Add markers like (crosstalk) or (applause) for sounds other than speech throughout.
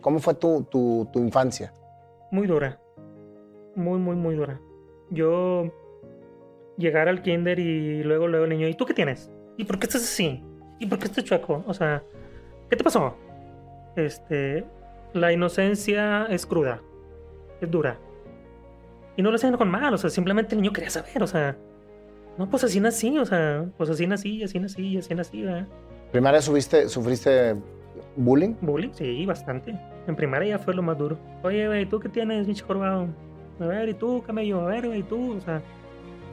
¿Cómo fue tu, tu, tu infancia? Muy dura. Muy, muy, muy dura. Yo llegar al kinder y luego, luego el niño, ¿y tú qué tienes? ¿Y por qué estás así? ¿Y por qué estás chueco? O sea, ¿qué te pasó? Este, la inocencia es cruda, es dura. Y no lo hacen con mal, o sea, simplemente el niño quería saber, o sea, no, pues así nací, o sea, pues así nací, así nací, así nací, ¿verdad? ¿Primaria subiste, sufriste bullying? Bullying, sí, bastante. En primaria ya fue lo más duro. Oye, güey, ¿tú qué tienes, bicho jorobado? A ver, ¿y tú, camello? A ver, güey, ¿y tú? O sea,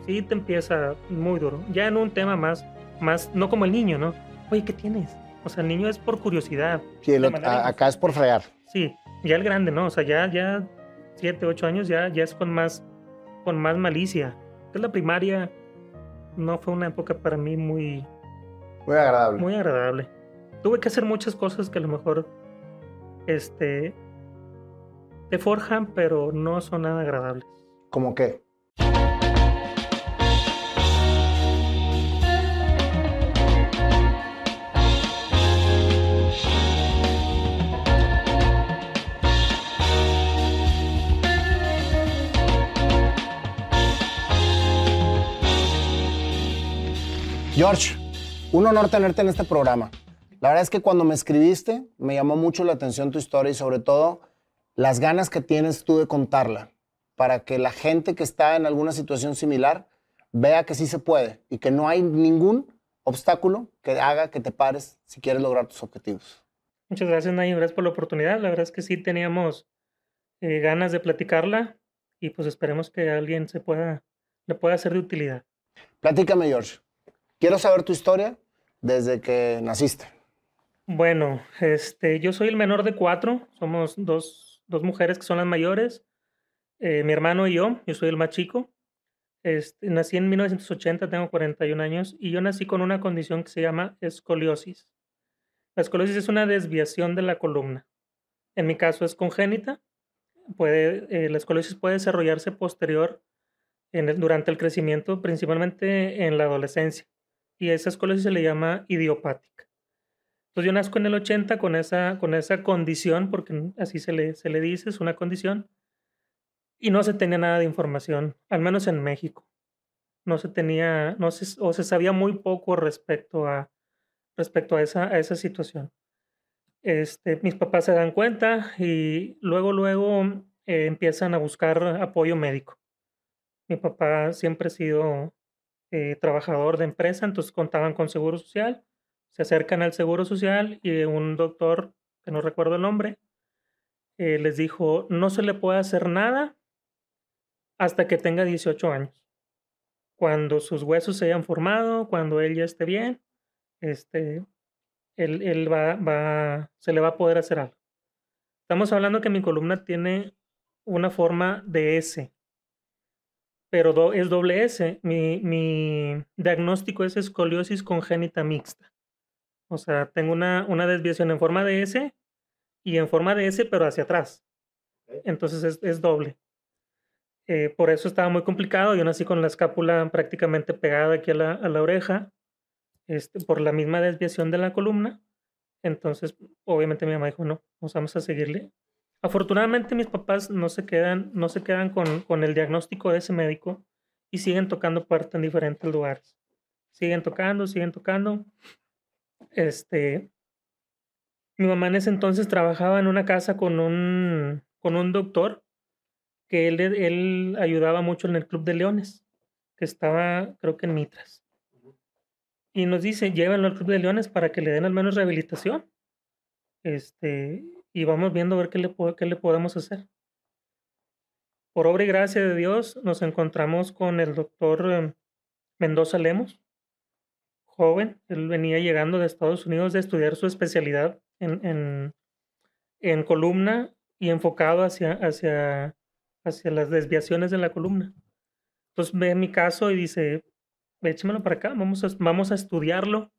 sí te empieza muy duro. Ya en un tema más, más, no como el niño, ¿no? Oye, ¿qué tienes? O sea, el niño es por curiosidad. Sí, el otro- a- acá es por fregar. Sí, ya el grande, ¿no? O sea, ya, ya siete, ocho años ya, ya es con más, con más malicia. Entonces la primaria no fue una época para mí muy, Muy agradable. muy agradable. Tuve que hacer muchas cosas que a lo mejor, este, te forjan, pero no son nada agradables. ¿Cómo qué? George, un honor tenerte en este programa. La verdad es que cuando me escribiste me llamó mucho la atención tu historia y sobre todo las ganas que tienes tú de contarla para que la gente que está en alguna situación similar vea que sí se puede y que no hay ningún obstáculo que haga que te pares si quieres lograr tus objetivos. Muchas gracias, Naim. Gracias por la oportunidad. La verdad es que sí teníamos eh, ganas de platicarla y pues esperemos que alguien se pueda, le pueda ser de utilidad. Platícame, George. Quiero saber tu historia desde que naciste. Bueno, este, yo soy el menor de cuatro. Somos dos, dos mujeres que son las mayores. eh, mi hermano y yo. Yo soy el más chico. Este, nací en 1980, tengo 41 años y yo nací con una condición que se llama escoliosis. La escoliosis es una desviación de la columna. En mi caso es congénita. Puede, eh, la escoliosis puede desarrollarse posterior durante el crecimiento, principalmente en la adolescencia. Y esa escoliosis se le llama idiopática. Entonces yo nazco en el 80 con esa, con esa condición, porque así se le, se le dice, es una condición, y no se tenía nada de información, al menos en México. No se tenía, no se, o se sabía muy poco respecto a, respecto a esa, a esa situación. Este, mis papás se dan cuenta y luego, luego eh, empiezan a buscar apoyo médico. Mi papá siempre ha sido eh, trabajador de empresa, entonces contaban con seguro social se acercan al Seguro Social y un doctor, que no recuerdo el nombre, eh, les dijo, no se le puede hacer nada hasta que tenga 18 años. Cuando sus huesos se hayan formado, cuando él ya esté bien, este, él, él va, va, se le va a poder hacer algo. Estamos hablando que mi columna tiene una forma de S, pero do- es doble S. Mi, mi diagnóstico es escoliosis congénita mixta. O sea, tengo una, una desviación en forma de S y en forma de S, pero hacia atrás. Entonces es, es doble. Eh, por eso estaba muy complicado. Yo nací con la escápula prácticamente pegada aquí a la, a la oreja, este, por la misma desviación de la columna. Entonces, obviamente mi mamá dijo, no, vamos a seguirle. Afortunadamente mis papás no se quedan, no se quedan con, con el diagnóstico de ese médico y siguen tocando puertas en diferentes lugares. Siguen tocando, siguen tocando. Este, mi mamá en ese entonces trabajaba en una casa con un, con un doctor que él, él ayudaba mucho en el Club de Leones, que estaba creo que en Mitras. Y nos dice, llévenlo al Club de Leones para que le den al menos rehabilitación. Este, y vamos viendo a ver qué le, qué le podemos hacer. Por obra y gracia de Dios, nos encontramos con el doctor eh, Mendoza Lemos, joven. Él venía llegando de Estados Unidos de estudiar su especialidad en, en, en columna y enfocado hacia, hacia, hacia las desviaciones de la columna. Entonces ve mi caso y dice, échemelo para acá, vamos a, vamos a estudiarlo,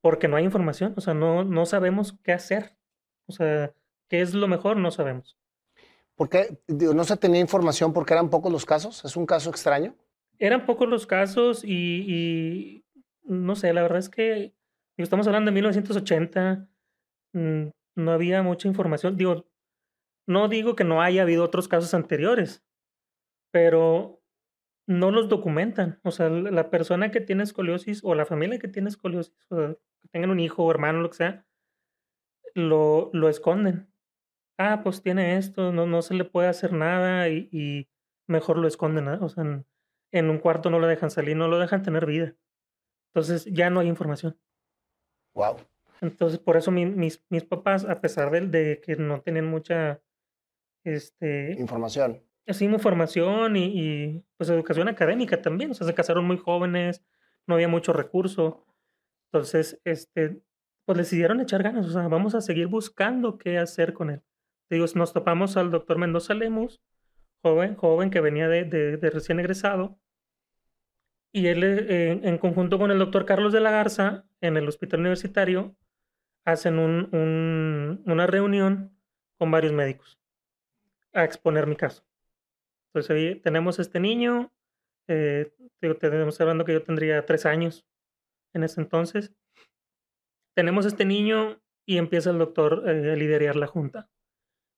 porque no hay información, o sea, no, no sabemos qué hacer. O sea, qué es lo mejor, no sabemos. ¿Por qué? Digo, ¿No se tenía información porque eran pocos los casos? ¿Es un caso extraño? Eran pocos los casos y, y no sé, la verdad es que estamos hablando de 1980, mm, no había mucha información. Digo, no digo que no haya habido otros casos anteriores, pero no los documentan. O sea, la persona que tiene escoliosis o la familia que tiene escoliosis, o que tengan un hijo o hermano, lo que sea, lo, lo esconden. Ah, pues tiene esto, no, no se le puede hacer nada y, mejor lo esconden. O sea, en, un cuarto no lo dejan salir, no lo dejan tener vida. Entonces ya no hay información. Wow. Entonces, por eso mis, mis papás, a pesar de, de que no tenían mucha este, información. Así, información y, y, pues educación académica también. O sea, se casaron muy jóvenes, no había mucho recurso. Entonces, este, pues decidieron echar ganas. O sea, vamos a seguir buscando qué hacer con él. Digo, nos topamos al doctor Mendoza Lemus, joven, joven que venía de, de, recién egresado. Y él, eh, en conjunto con el doctor Carlos de la Garza, en el hospital universitario, hacen un, una reunión con varios médicos a exponer mi caso. Entonces, ahí tenemos este niño, eh, tenemos hablando que yo tendría tres años en ese entonces. Tenemos este niño y empieza el doctor eh, a liderar la junta.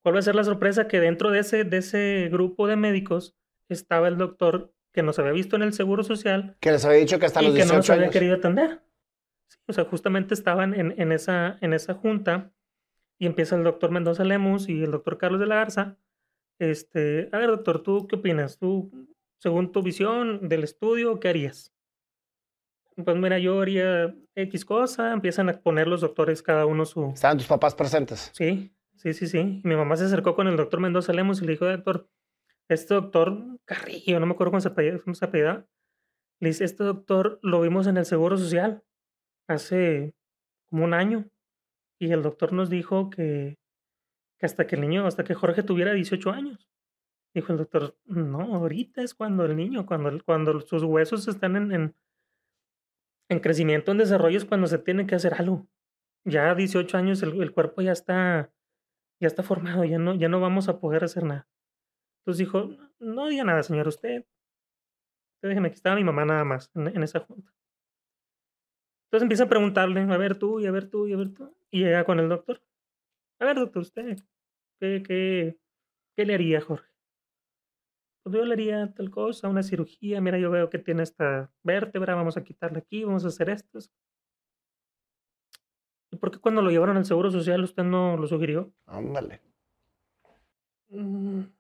¿Cuál va a ser la sorpresa? Que dentro de ese, de ese grupo de médicos estaba el doctor que nos había visto en el Seguro Social. Que les había dicho que hasta los y que no nos había querido atender o sea, justamente estaban en, en, esa, en esa junta y empieza el doctor Mendoza Lemus y el doctor Carlos de la Garza. Este, a ver, doctor, ¿tú qué opinas? ¿Tú, según tu visión del estudio, qué harías? Pues mira, yo haría X cosa, empiezan a poner los doctores cada uno su... ¿Estaban tus papás presentes? Sí, sí, sí, sí. Mi mamá se acercó con el doctor Mendoza Lemos y le dijo, doctor, este doctor Carrillo, no me acuerdo cómo se apellida, le dice, este doctor lo vimos en el Seguro Social hace como un año y el doctor nos dijo que, hasta que el niño, hasta que Jorge tuviera 18 años. Dijo el doctor, no, ahorita es cuando el niño, cuando, cuando sus huesos están en, en, en crecimiento, en desarrollo, es cuando se tiene que hacer algo. Ya a 18 años el, el, cuerpo ya está, ya está formado, ya no, ya no vamos a poder hacer nada. Entonces dijo, no diga nada, señor, usted. Usted déjeme, aquí estaba mi mamá nada más en, en esa junta. Entonces empieza a preguntarle, a ver tú, y a ver tú, y a ver tú. Y llega con el doctor. A ver, doctor, usted, ¿qué, qué, qué le haría, Jorge? Pues yo le haría tal cosa, una cirugía. Mira, yo veo que tiene esta vértebra, vamos a quitarla aquí, vamos a hacer esto. ¿Y por qué cuando lo llevaron al Seguro Social usted no lo sugirió? Ándale. Mm.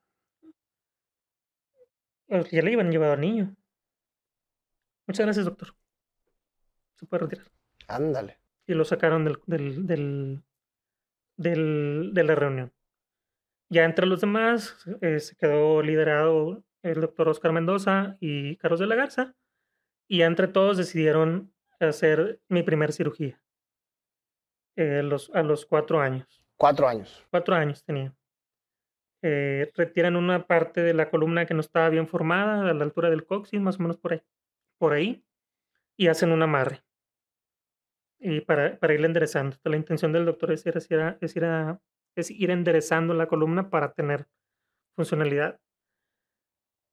Ya le iban llevado al niño. Muchas gracias, doctor se puede retirar. Ándale. Y lo sacaron del, del, del, del, de la reunión. Ya entre los demás eh, se quedó liderado el doctor Oscar Mendoza y Carlos de la Garza. Y entre todos decidieron hacer mi primer cirugía. Eh, los, a los cuatro años. Cuatro años. Cuatro años tenía. Eh, retiran una parte de la columna que no estaba bien formada, a la altura del coxis, más o menos por ahí. Por ahí. Y hacen un amarre y para, para irle enderezando. La intención del doctor es ir, es, ir es, ir es ir enderezando la columna para tener funcionalidad.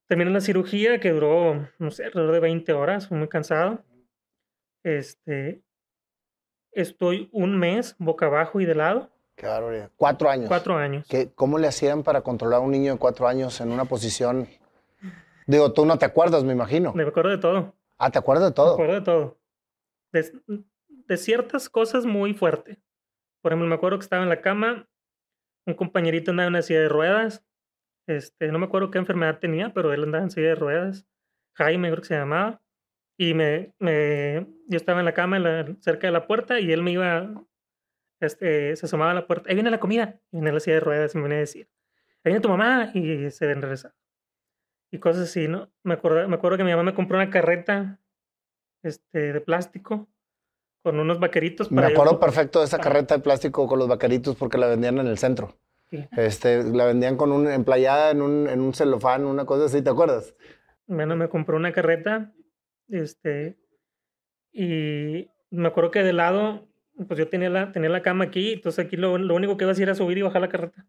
Terminé la cirugía que duró, no sé, alrededor de 20 horas, fue muy cansado. Este, estoy un mes boca abajo y de lado. Qué barbaridad. Cuatro años. Cuatro años. ¿Qué, ¿Cómo le hacían para controlar a un niño de cuatro años en una posición? Digo, tú no te acuerdas, me imagino. Me acuerdo de todo. Ah, ¿te acuerdas de todo? Me acuerdo de todo de ciertas cosas muy fuerte. Por ejemplo, me acuerdo que estaba en la cama, un compañerito andaba en una silla de ruedas. Este, no me acuerdo qué enfermedad tenía, pero él andaba en silla de ruedas. Jaime, creo que se llamaba. Y me, me, yo estaba en la cama cerca de la puerta y él me iba, este, se asomaba a la puerta. Ahí viene la comida. Y viene la silla de ruedas y me venía a decir, ahí viene tu mamá. Y se regresar Y cosas así, ¿no? Me acuerdo, me acuerdo que mi mamá me compró una carreta este, de plástico con unos vaqueritos. Me acuerdo perfecto de esa carreta de plástico con los vaqueritos porque la vendían en el centro. Este, la vendían con un emplayada en un, en un celofán, una cosa así, ¿te acuerdas? Bueno, me compró una carreta, este, y me acuerdo que de lado, pues yo tenía la, tenía la cama aquí, entonces aquí lo, lo único que iba a hacer era subir y bajar la carreta.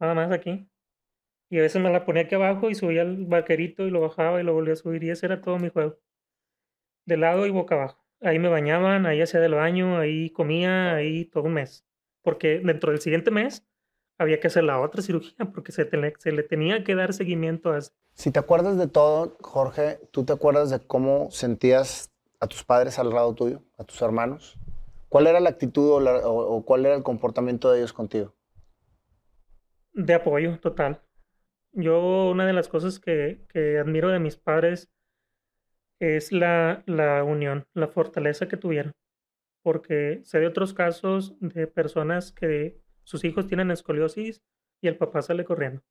Nada más aquí. Y a veces me la ponía aquí abajo y subía el vaquerito y lo bajaba y lo volvía a subir y ese era todo mi juego. De lado y boca abajo. Ahí me bañaban, ahí hacía del baño, ahí comía, ahí todo un mes. porque dentro del siguiente mes había que hacer la otra (laughs) cirugía porque se, se le tenía que dar seguimiento a eso. Si te acuerdas de todo, Jorge, ¿tú te acuerdas de cómo sentías a tus padres al lado tuyo, a tus hermanos? ¿Cuál era la actitud o, cuál era el comportamiento de ellos contigo? De apoyo, total. Yo, una de las cosas que, que admiro de mis padres es la, la, unión, la fortaleza que tuvieron. Porque sé de otros casos de personas que sus hijos tienen escoliosis y el papá sale corriendo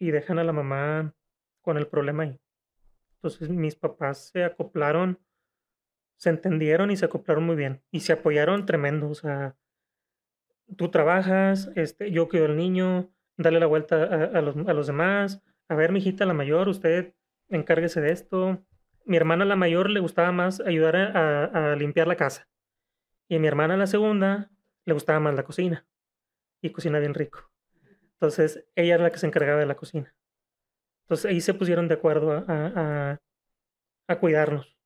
y dejan a la mamá con el problema ahí. Entonces mis papás se acoplaron, se entendieron y se acoplaron muy bien y se apoyaron tremendo. O sea, tú trabajas, este, yo cuido al niño, dale la vuelta a, los, a los, demás. A ver, mi hijita la mayor, usted encárguese de esto. Mi hermana la mayor le gustaba más ayudar a, a limpiar la casa. Y a mi hermana la segunda le gustaba más la cocina. Y cocina bien rico. Entonces, ella era la que se encargaba de la cocina. Entonces, ahí se pusieron de acuerdo a, a cuidarnos.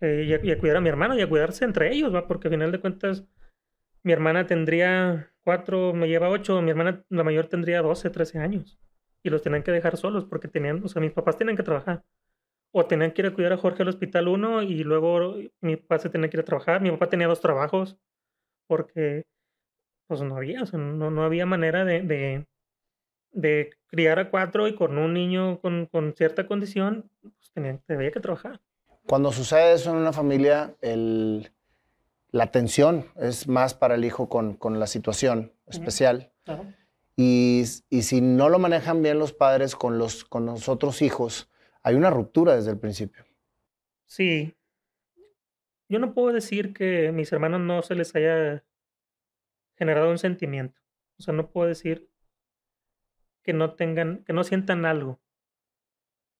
Eh, y, a, cuidar a mi hermano y a cuidarse entre ellos. Porque al final de cuentas, mi hermana tendría cuatro, me lleva ocho, mi hermana, la mayor, tendría doce, trece años. Y los tenían que dejar solos porque tenían, o sea, mis papás tenían que trabajar. O tenían que ir a cuidar a Jorge al hospital uno y luego mi papá se tenía que ir a trabajar. Mi papá tenía dos trabajos porque pues no había, o sea, no, no había manera de, de criar a cuatro y con un niño con, con cierta condición, pues tenía, que trabajar. Cuando sucede eso en una familia, el, la tensión es más para el hijo con, con la situación especial. Y, y, si no lo manejan bien los padres con los, con los otros hijos, hay una ruptura desde el principio. Sí. Yo no puedo decir que a mis hermanos no se les haya generado un sentimiento. O sea, no puedo decir que no tengan, que no sientan algo.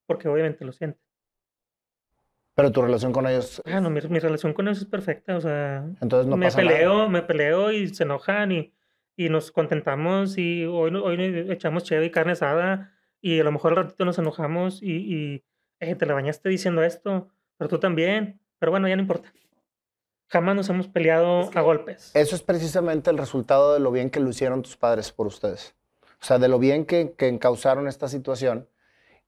Porque obviamente lo sienten. Pero tu relación con ellos. Ah, no, mi, relación con ellos es perfecta. O sea, Entonces no me peleo, me peleo y se enojan y, y nos contentamos y hoy, hoy echamos chévere y carne asada y a lo mejor al ratito nos enojamos y, y eh, te la bañaste diciendo esto, pero tú también. Pero bueno, ya no importa. Jamás nos hemos peleado a golpes. Eso es precisamente el resultado de lo bien que lo hicieron tus padres por ustedes o sea, de lo bien que, que encauzaron esta situación.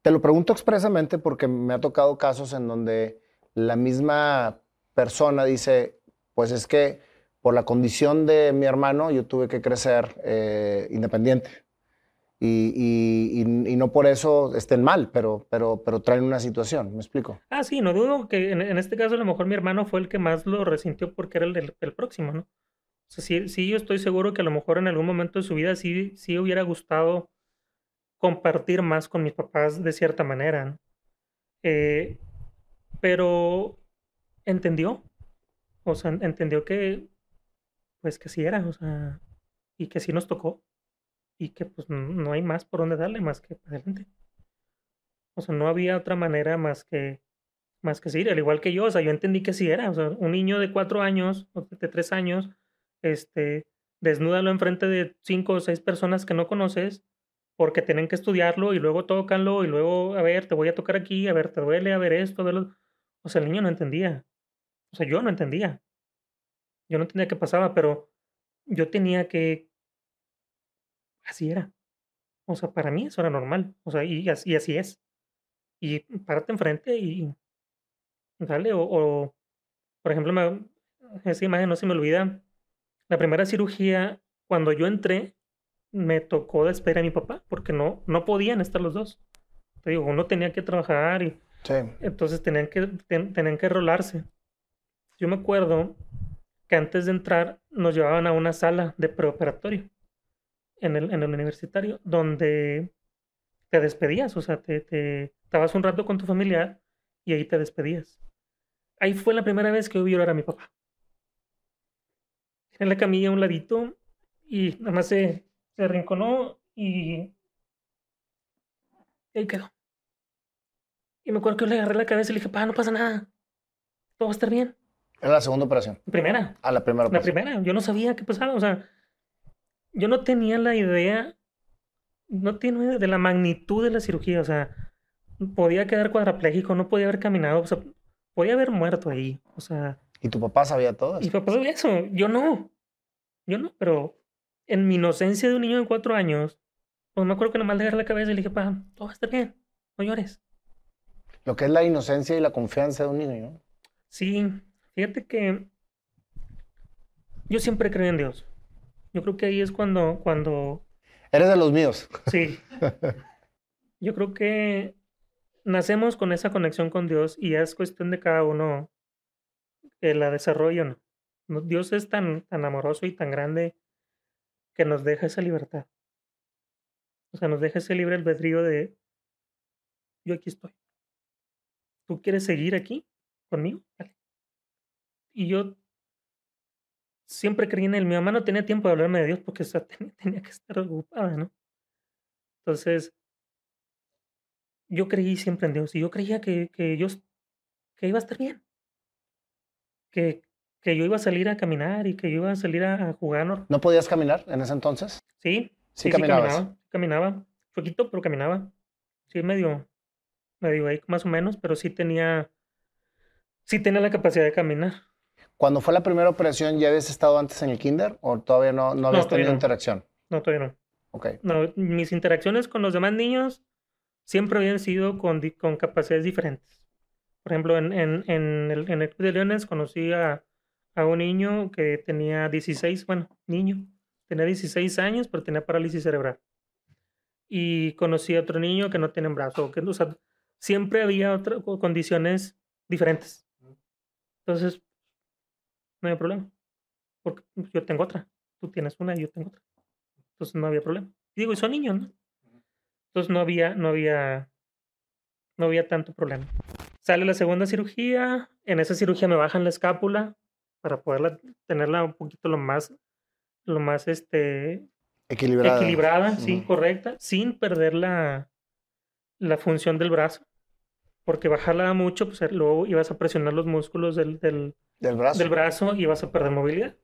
Te lo pregunto expresamente porque me ha tocado casos en donde la misma persona dice, pues es que por la condición de mi hermano yo tuve que crecer eh, independiente. Y, y, no por eso estén mal, pero, pero, pero traen una situación, ¿me explico? Ah, sí, no dudo que en, este caso a lo mejor mi hermano fue el que más lo resintió porque era el, el próximo, ¿no? sí, yo estoy seguro que a lo mejor en algún momento de su vida sí, sí hubiera gustado compartir más con mis papás de cierta manera. Eh, pero entendió, o sea, entendió que, pues que sí era, o sea, y que sí nos tocó, y que pues no hay más por dónde darle más que adelante. O sea, no había otra manera más que, más que seguir, al igual que yo, o sea, yo entendí que sí era, o sea, un niño de cuatro años, o de tres años, este, desnúdalo enfrente de cinco o seis personas que no conoces porque tienen que estudiarlo y luego tócanlo y luego, a ver, te voy a tocar aquí, a ver, te duele, a ver esto, a O sea, el niño no entendía. O sea, yo no entendía. Yo no entendía qué pasaba, pero yo tenía que... Así era. O sea, para mí eso era normal. O sea, y así, así es. Y párate enfrente y... Dale, o, o por ejemplo, esa imagen no se me olvida la primera cirugía, cuando yo entré, me tocó despedir a mi papá porque no, no podían estar los dos. Te digo, uno tenía que trabajar y entonces tenían que, tenían que rolarse. Yo me acuerdo que antes de entrar nos llevaban a una sala de preoperatorio en el, en el universitario donde te despedías, o sea, te, te estabas un rato con tu familiar y ahí te despedías. Ahí fue la primera vez que vi llorar a mi papá en la camilla a un ladito y nada más se, se arrinconó y, ahí quedó. Y me acuerdo que le agarré la cabeza y le dije, pa, no pasa nada, todo va a estar bien. Era la segunda operación. Primera. Ah, la primera operación. La primera. Yo no sabía qué pasaba. O sea, yo no tenía la idea, no tenía de la magnitud de la cirugía. O sea, podía quedar cuadraplégico, no podía haber caminado, o sea, podía haber muerto ahí. O sea, ¿Y tu papá sabía todo eso? Y papá sabía eso, yo no. Yo no, pero en mi inocencia de un niño de cuatro años, pues me acuerdo que nomás le agarré la cabeza y le dije, pa, todo va a estar bien, no llores. Lo que es la inocencia y la confianza de un niño, ¿no? Sí, fíjate que yo siempre creo en Dios. Yo creo que ahí es cuando, cuando Eres de los míos. Sí. (laughs) Yo creo que nacemos con esa conexión con Dios y es cuestión de cada uno que la desarrolle o no. No- Dios es tan, tan amoroso y tan grande que nos deja esa libertad. O sea, nos deja ese libre albedrío de yo aquí estoy. ¿Tú quieres seguir aquí conmigo? Y yo siempre creí en él. Mi mamá no tenía tiempo de hablarme de Dios porque (laughs) tenía que estar ocupada, ¿no? Entonces, yo creí siempre en Dios y yo creía que, que yo que iba a estar bien. Que, que yo iba a salir a caminar y que yo iba a salir a, jugar. ¿no? ¿No podías caminar en ese entonces? Sí, Sí, caminabas. caminaba. Caminaba. Poquito, pero caminaba. Sí, medio, medio ahí, más o menos, pero sí tenía, sí tenía la capacidad de caminar. Cuando fue la primera operación, ¿ya habías estado antes en el kinder o todavía no, no habías todavía tenido no. interacción? No, todavía no. Ok. No, mis interacciones con los demás niños siempre habían sido con, con capacidades diferentes. Por ejemplo, en, en, en el, en el Club de Leones conocí a, a un niño que tenía 16, bueno, niño, tenía 16 años, pero tenía parálisis cerebral. Y conocí a otro niño que no tiene brazo, que, o sea, siempre había otra, co- condiciones diferentes. Entonces, no había problema. Porque yo tengo otra, tú tienes una y yo tengo otra. Entonces no había problema. Y digo, y son niños, ¿no? Entonces no había, no había, no había tanto problema. Sale la segunda cirugía, en esa cirugía me bajan la escápula para poderla tenerla un poquito lo más, lo más este, Equilibrada. equilibrada, sí, correcta, sin perder la, la función del brazo. Porque bajarla mucho, pues luego ibas a presionar los músculos del, del, Del brazo. del brazo y vas a perder movilidad.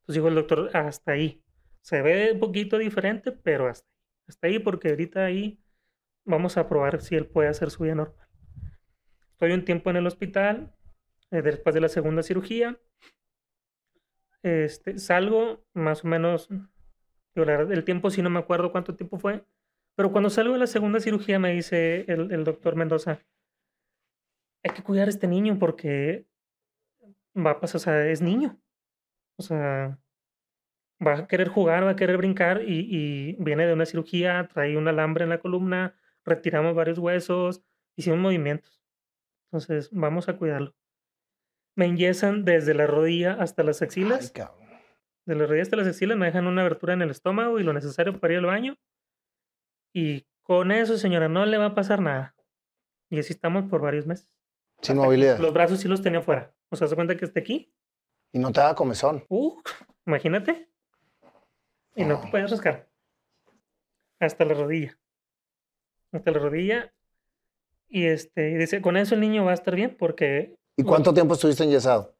Entonces dijo el doctor, hasta ahí. Se ve un poquito diferente, pero hasta ahí. Hasta ahí porque ahorita ahí vamos a probar si él puede hacer su vida normal. Estoy un tiempo en el hospital, eh, después de la segunda cirugía. Este, salgo más o menos, el tiempo sí no me acuerdo cuánto tiempo fue, pero cuando salgo de la segunda cirugía me dice el, el doctor Mendoza, hay que cuidar a este niño porque va a pasar, o sea, es niño. O sea, va a querer jugar, va a querer brincar y, y viene de una cirugía, trae un alambre en la columna, retiramos varios huesos, hicimos movimientos. Entonces, vamos a cuidarlo. Me enyesan desde la rodilla hasta las Ay, axilas. cabrón. De las rodillas hasta las axilas me dejan una abertura en el estómago y lo necesario para ir al baño. Y con eso, señora, no le va a pasar nada. Y así estamos por varios meses. Sin Hasta movilidad. Los brazos sí los tenía fuera. O sea, se cuenta que esté aquí. Y no te da comezón. Uh, imagínate. Y no te puedes rascar. Hasta la rodilla. Hasta la rodilla. Y este, y dice, con eso el niño va a estar bien porque ¿Y cuánto tiempo estuviste enyesado?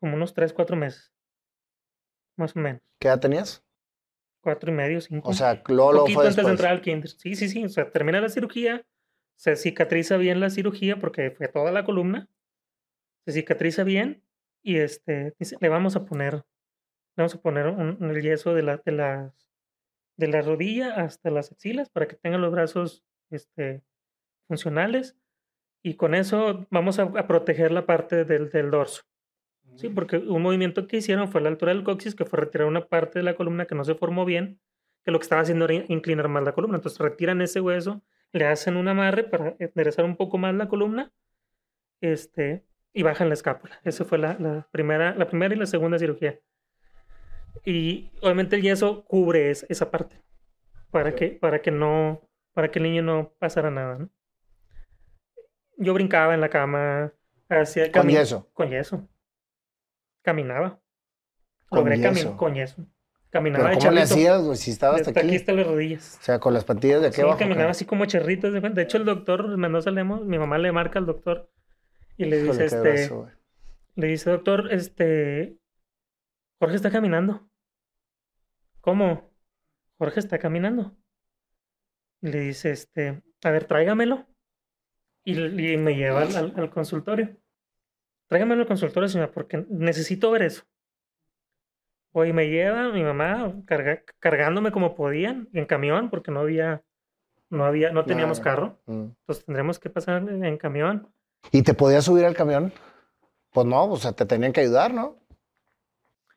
como unos 3, 4 meses. Más o menos. ¿Qué edad tenías? Cuatro y medio, cinco. O sea, poquito fue antes de después. entrar al kinder. Sí, sí, sí. O sea, termina la cirugía, se cicatriza bien la cirugía porque fue toda la columna. Se cicatriza bien y este le vamos a poner, le vamos a poner un, el yeso de la, de las de la rodilla hasta las axilas para que tenga los brazos este, funcionales y con eso vamos a, a proteger la parte del, del dorso. Sí, porque un movimiento que hicieron fue a la altura del coxis, que fue retirar una parte de la columna que no se formó bien, que lo que estaba haciendo era inclinar más la columna. Entonces retiran ese hueso, le hacen un amarre para enderezar un poco más la columna, este, y bajan la escápula. Esa fue la, la primera, la primera y la segunda cirugía. Y obviamente el yeso cubre es- esa parte para que, para que no, para que el niño no pasara nada, ¿no? Yo brincaba en la cama, hacía Con yeso. Con yeso. Caminaba. Con Logré cami- yeso. con yeso. Caminaba ¿Pero de cómo le hacías, güey? Si estabas hasta Hasta aquí aquí. hasta las rodillas. O sea, con las patillas de aquí Sí, abajo. caminaba cara. así como charritos. De, hecho, el doctor Mendoza Lemos, mi mamá le marca al doctor y le Híjole, dice, este, güey. le dice, doctor, este, Jorge está caminando. ¿Cómo? Jorge está caminando. Y le dice, este, a ver, tráigamelo. Y, y me lleva al, al- al consultorio. Tráigamelo al consultorio, señora, porque necesito ver eso. Hoy me lleva mi mamá carga- cargándome como podían en camión porque no había, no había, no teníamos Claro. carro. Mm. Entonces tendremos que pasar en en camión. ¿Y te podías subir al camión? Pues no, o sea, te tenían que ayudar, ¿no?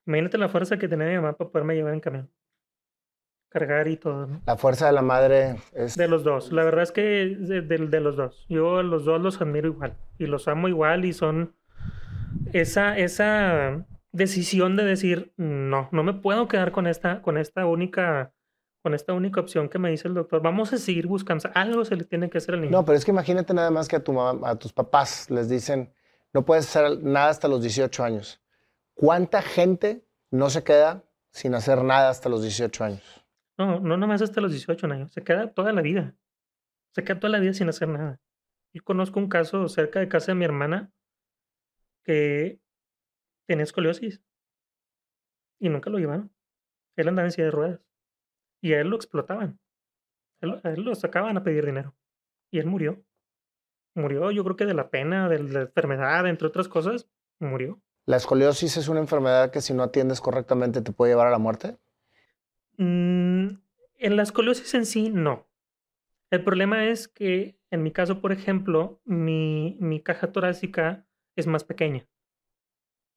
Imagínate la fuerza que tenía mi mamá para poderme llevar en camión. Cargar y todo, ¿no? La fuerza de la madre es... De los dos. La verdad es que de, de- de los dos. Yo los dos los admiro igual. Y los amo igual y son esa, esa decisión de decir, no, no me puedo quedar con esta, con esta única, con esta única opción que me dice el doctor. Vamos a seguir buscando. Algo se le tiene que hacer al niño. No, pero es que imagínate nada más que a, tu mamá, a tus papás les dicen, no puedes hacer nada hasta los 18 años. ¿Cuánta gente no se queda sin hacer nada hasta los 18 años? No, no nomás hasta los 18 años. Se queda toda la vida. Se queda toda la vida sin hacer nada. Yo conozco un caso cerca de casa de mi hermana que tenía escoliosis y nunca lo llevaron. Él andaba en silla de ruedas y a él lo explotaban. Él- a él lo sacaban a pedir dinero y él murió. Murió, yo creo que de la pena, de la enfermedad, entre otras cosas, murió. ¿La escoliosis es una enfermedad que si no atiendes correctamente te puede llevar a la muerte? Mm, en la escoliosis en sí, no. El problema es que, en mi caso, por ejemplo, mi, mi caja torácica es más pequeña.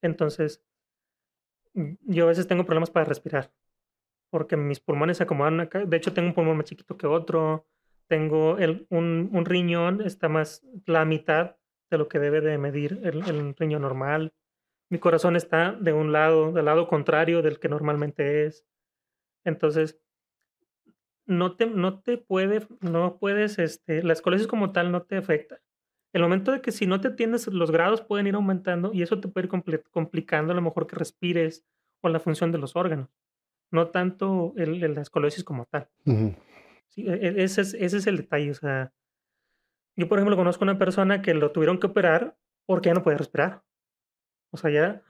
Entonces, mm, yo a veces tengo problemas para respirar. Porque mis pulmones se acomodan. De hecho, tengo un pulmón más chiquito que otro. Tengo el, un, un riñón, está más la mitad de lo que debe de medir el, el riñón normal. Mi corazón está de un lado, del lado contrario del que normalmente es. Entonces, no te, no te puede, no puedes, este, la escoliosis como tal no te afecta. El momento de que si no te atiendes, los grados pueden ir aumentando y eso te puede ir comple- complicando a lo mejor que respires o la función de los órganos. No tanto el, el- la escoliosis como tal. E- e- ese, es, ese es el detalle. O sea, yo, por ejemplo, conozco una persona que lo tuvieron que operar porque ya no podía respirar. O sea, ya,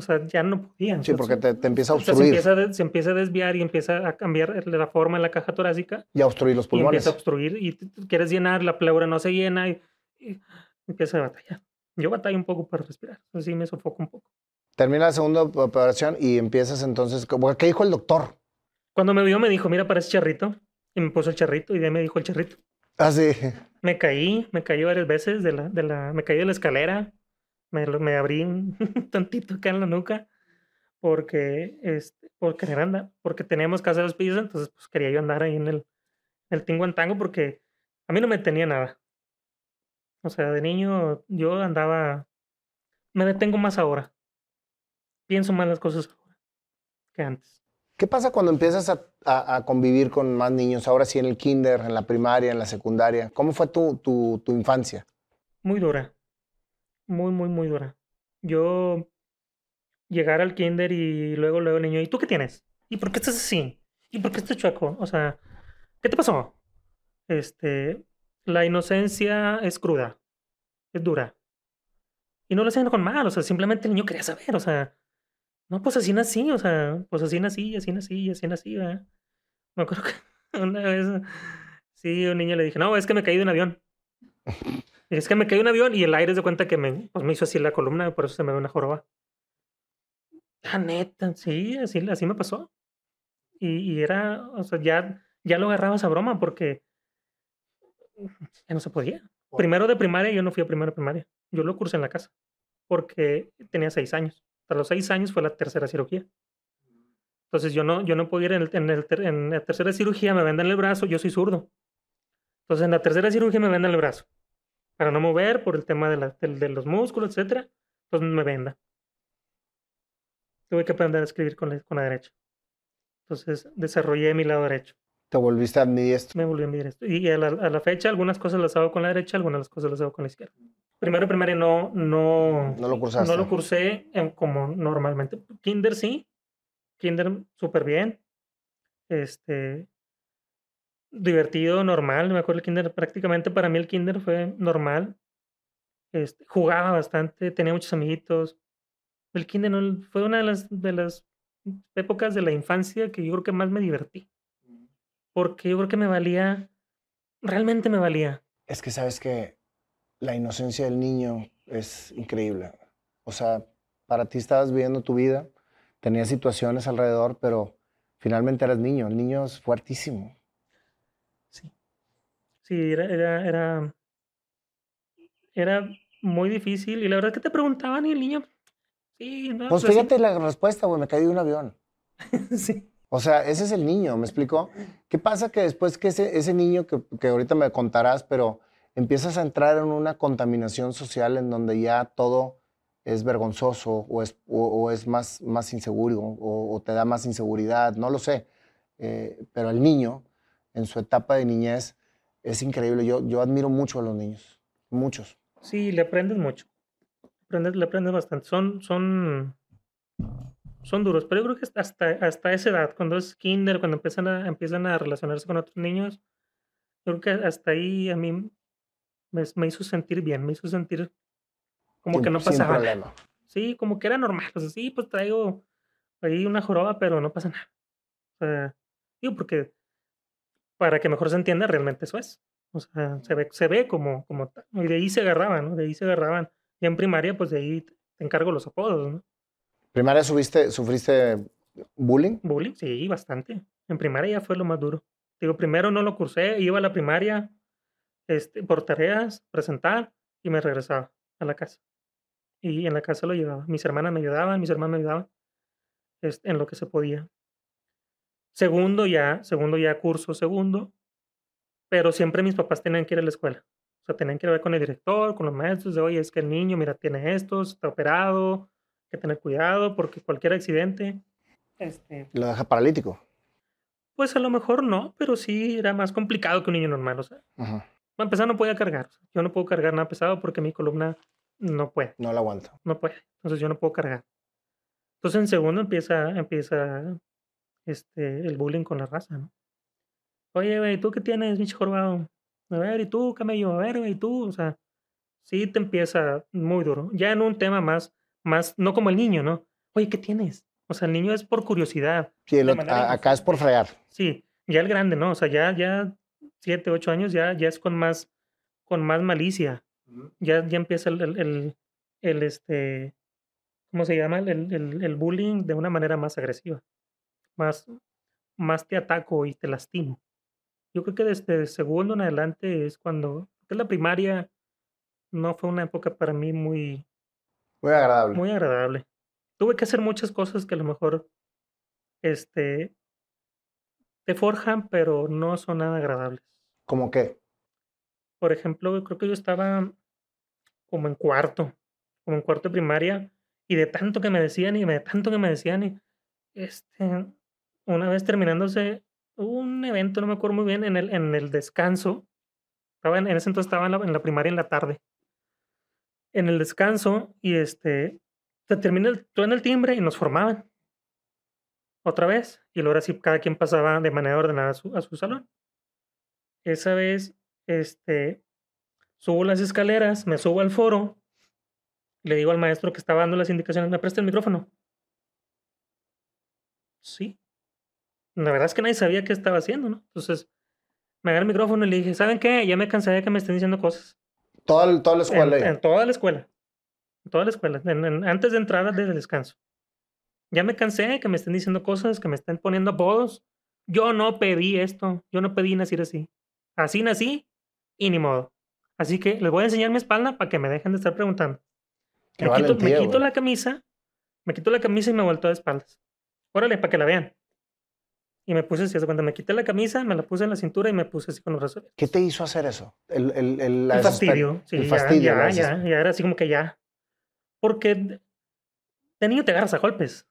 o sea, ya no podía. Sí, porque te, te empieza a O sea, se obstruir empieza, se empieza a desviar y empieza a cambiar la forma en la caja torácica y a obstruir los y pulmones. empieza a obstruir y quieres llenar, la pleura no se llena y, y empieza a batallar. Yo batallo un poco para respirar, así me sofoco un poco. Termina la segunda operación y empiezas entonces... ¿Qué dijo el doctor? Cuando me vio me dijo, mira, parece charrito. Y me puso el charrito y de ahí me dijo el charrito. Ah, sí. Me caí, me caí varias veces de la, de la, me caí de la escalera, me, abrí un (laughs) tantito acá en la nuca porque, este, por querer andar, porque teníamos casa de dos pisos, entonces pues quería yo andar ahí en el, el tingo porque a mí no me tenía nada. O sea, de niño yo andaba, me detengo más ahora. Pienso más las cosas ahora que antes. ¿Qué pasa cuando empiezas a, a- a convivir con más niños? Ahora sí en el kinder, en la primaria, en la secundaria. ¿Cómo fue tu, tu, tu infancia? Muy dura. Muy, muy, muy dura. Yo llegar al kinder y luego, luego el niño, ¿y tú qué tienes? ¿Y por qué estás así? ¿Y por qué estás chueco? O sea, ¿qué te pasó? Este, la inocencia es cruda, es dura. Y no lo hacen con mal, o sea, simplemente el niño quería saber, o sea, no, pues así nací, o sea, pues así nací, así nací, así nací, ¿verdad? Me acuerdo (laughs) que una vez, sí, un niño le dije, no, es que me caí de un avión. Es que me de un avión y el aire se cuenta que me, pues me hizo así la columna, por eso se me ve una joroba. Ah, neta, sí, así, así me pasó. Y, y era, o sea, ya, ya lo agarraba esa broma porque ya no se podía. Primero de primaria, yo no fui a primero de primaria. Yo lo cursé en la casa porque tenía seis años. Hasta los seis años fue la tercera cirugía. Entonces yo no, yo no podía ir en, el, en, el ter- en la tercera cirugía, me vendan el brazo, yo soy zurdo. Entonces en la tercera cirugía me vendan el brazo. Para no mover por el tema de, la- del- de los músculos, etcétera. Entonces me venda. Tuve que aprender a escribir con la, con la derecha. Entonces desarrollé mi lado derecho. Te volviste ambidiestro. Me volví a esto. Y a la, a la fecha algunas cosas las hago con la derecha, algunas las cosas las hago con la izquierda. Primero primaria no, no, No lo cursaste. no lo cursé en- como normalmente. Kinder sí. Kinder súper bien. Este. Divertido, normal. Me acuerdo el kinder, prácticamente para mí el kinder fue normal. Este, jugaba bastante, tenía muchos amiguitos. El kinder no- fue una de las, de las épocas de la infancia que yo creo que más me divertí. Porque yo creo que me valía, realmente me valía. Es que sabes que la inocencia del niño es increíble. O sea, para ti estabas viviendo tu vida, tenías situaciones alrededor, pero finalmente eras niño. El niño es fuertísimo. Sí. Era, era, era, era muy difícil. Y la verdad es que te preguntaban y el niño. Sí, no, Pues pues, sí. fíjate la respuesta, güey, me caí de un avión. (laughs) sí. O sea, ese es el niño, ¿me explico? ¿Qué pasa que después que ese, ese niño, que, que ahorita me contarás, pero empiezas a entrar en una contaminación social en donde ya todo es vergonzoso o es, o, o es más, más inseguro o, o te da más inseguridad, no lo sé. Eh, pero el niño, en su etapa de niñez, es increíble. Yo, yo admiro mucho a los niños, muchos. Sí, le aprendes mucho. Aprendes, le aprendes bastante. Son, son, son duros, pero yo creo que hasta, hasta esa edad, cuando es kinder, cuando empiezan a, empiezan a relacionarse con otros niños, yo creo que hasta ahí a mí me, me hizo sentir bien, me hizo sentir como Sin- que no sin pasaba nada. problema. Sí, como que era normal. O sea, sí, pues traigo ahí una joroba, pero no pasa nada. O sea, digo, porque para que mejor se entienda, realmente eso es. O sea, se ve, se ve como, como. Y de ahí se agarraban, ¿no? De ahí se agarraban. Ya en primaria, pues de ahí te encargo los apodos, ¿no? ¿Primaria subiste, sufriste bullying? Bullying, sí, bastante. En primaria ya fue lo más duro. Digo, primero no lo cursé, iba a la primaria este, por tareas, presentar y me regresaba a la casa. Y en la casa lo llevaba. Mis hermanas me ayudaban, mis hermanos me ayudaban este, en lo que se podía. Segundo ya, segundo ya curso segundo, pero siempre mis papás tenían que ir a la escuela. O sea, tenían que ir a ver con el director, con los maestros, de, oye, es que el niño, mira, tiene esto, está operado, hay que tener cuidado porque cualquier accidente, este, Lo deja paralítico. pues a lo mejor no, pero sí era más complicado que un niño normal. O sea, Ajá. para empezar no podía cargar. yo no puedo cargar nada pesado porque mi columna no puede, No lo aguanto. no puede. Entonces yo no puedo cargar. Entonces en segundo empieza, empieza este, el bullying con la raza, ¿no? Oye, güey, ¿tú qué tienes, bicho jorobado? A ver, ¿y tú, camello? A ver, güey, ¿y tú? O sea, sí te empieza muy duro. Ya en un tema más, más, no como el niño, ¿no? Oye, ¿qué tienes? O sea, el niño es por curiosidad. Sí, el De ot- manera a- acá es por fregar. Sí, ya el grande, ¿no? O sea, ya, ya siete, ocho años ya, ya es con más, con más malicia. Ya, ya empieza el, el, el, el, este, ¿cómo se llama? El, el- el bullying de una manera más agresiva. Más, más te ataco y te lastimo. Yo creo que desde segundo en adelante es cuando, que la primaria no fue una época para mí muy, Muy agradable. muy agradable. Tuve que hacer muchas cosas que a lo mejor este, te forjan, pero no son nada agradables. ¿Cómo qué? Por ejemplo, creo que yo estaba como en cuarto, como en cuarto de primaria, y de tanto que me decían y de tanto que me decían, y este, una vez terminándose un evento, no me acuerdo muy bien, en el, en el descanso, estaba en, en ese entonces estaba en la, en la primaria en la tarde, en el descanso, y este, se termina el, suena el timbre y nos formaban otra vez, y luego ahora sí cada quien pasaba de manera ordenada a su, a su salón. Esa vez, este, subo las escaleras, me subo al foro, le digo al maestro que estaba dando las indicaciones, ¿me presta el micrófono? Sí. La verdad es que nadie sabía qué estaba haciendo, ¿no? Entonces, me agarré el micrófono y le dije, ¿saben qué? Ya me cansé de que me estén diciendo cosas. Toda, la escuela. En, en toda la escuela. En toda la escuela. en- en- antes de entrar el descanso. Ya me cansé de que me estén diciendo cosas, que me estén poniendo apodos. Yo no pedí esto. Yo no pedí nacer así. Así nací y ni modo. Así que les voy a enseñar mi espalda para que me dejen de estar preguntando. Qué Me quito, me la camisa, me quito la camisa y me vuelto de espaldas. Órale, para que la vean. Y me puse así, de cuenta, me quité la camisa, me la puse en la cintura y me puse así con los brazos. ¿Qué te hizo hacer eso? El, el, el, la El fastidio, sí, el ya, fastidio, ya, ya, ya era así como que ya. Porque de niño te agarras a golpes,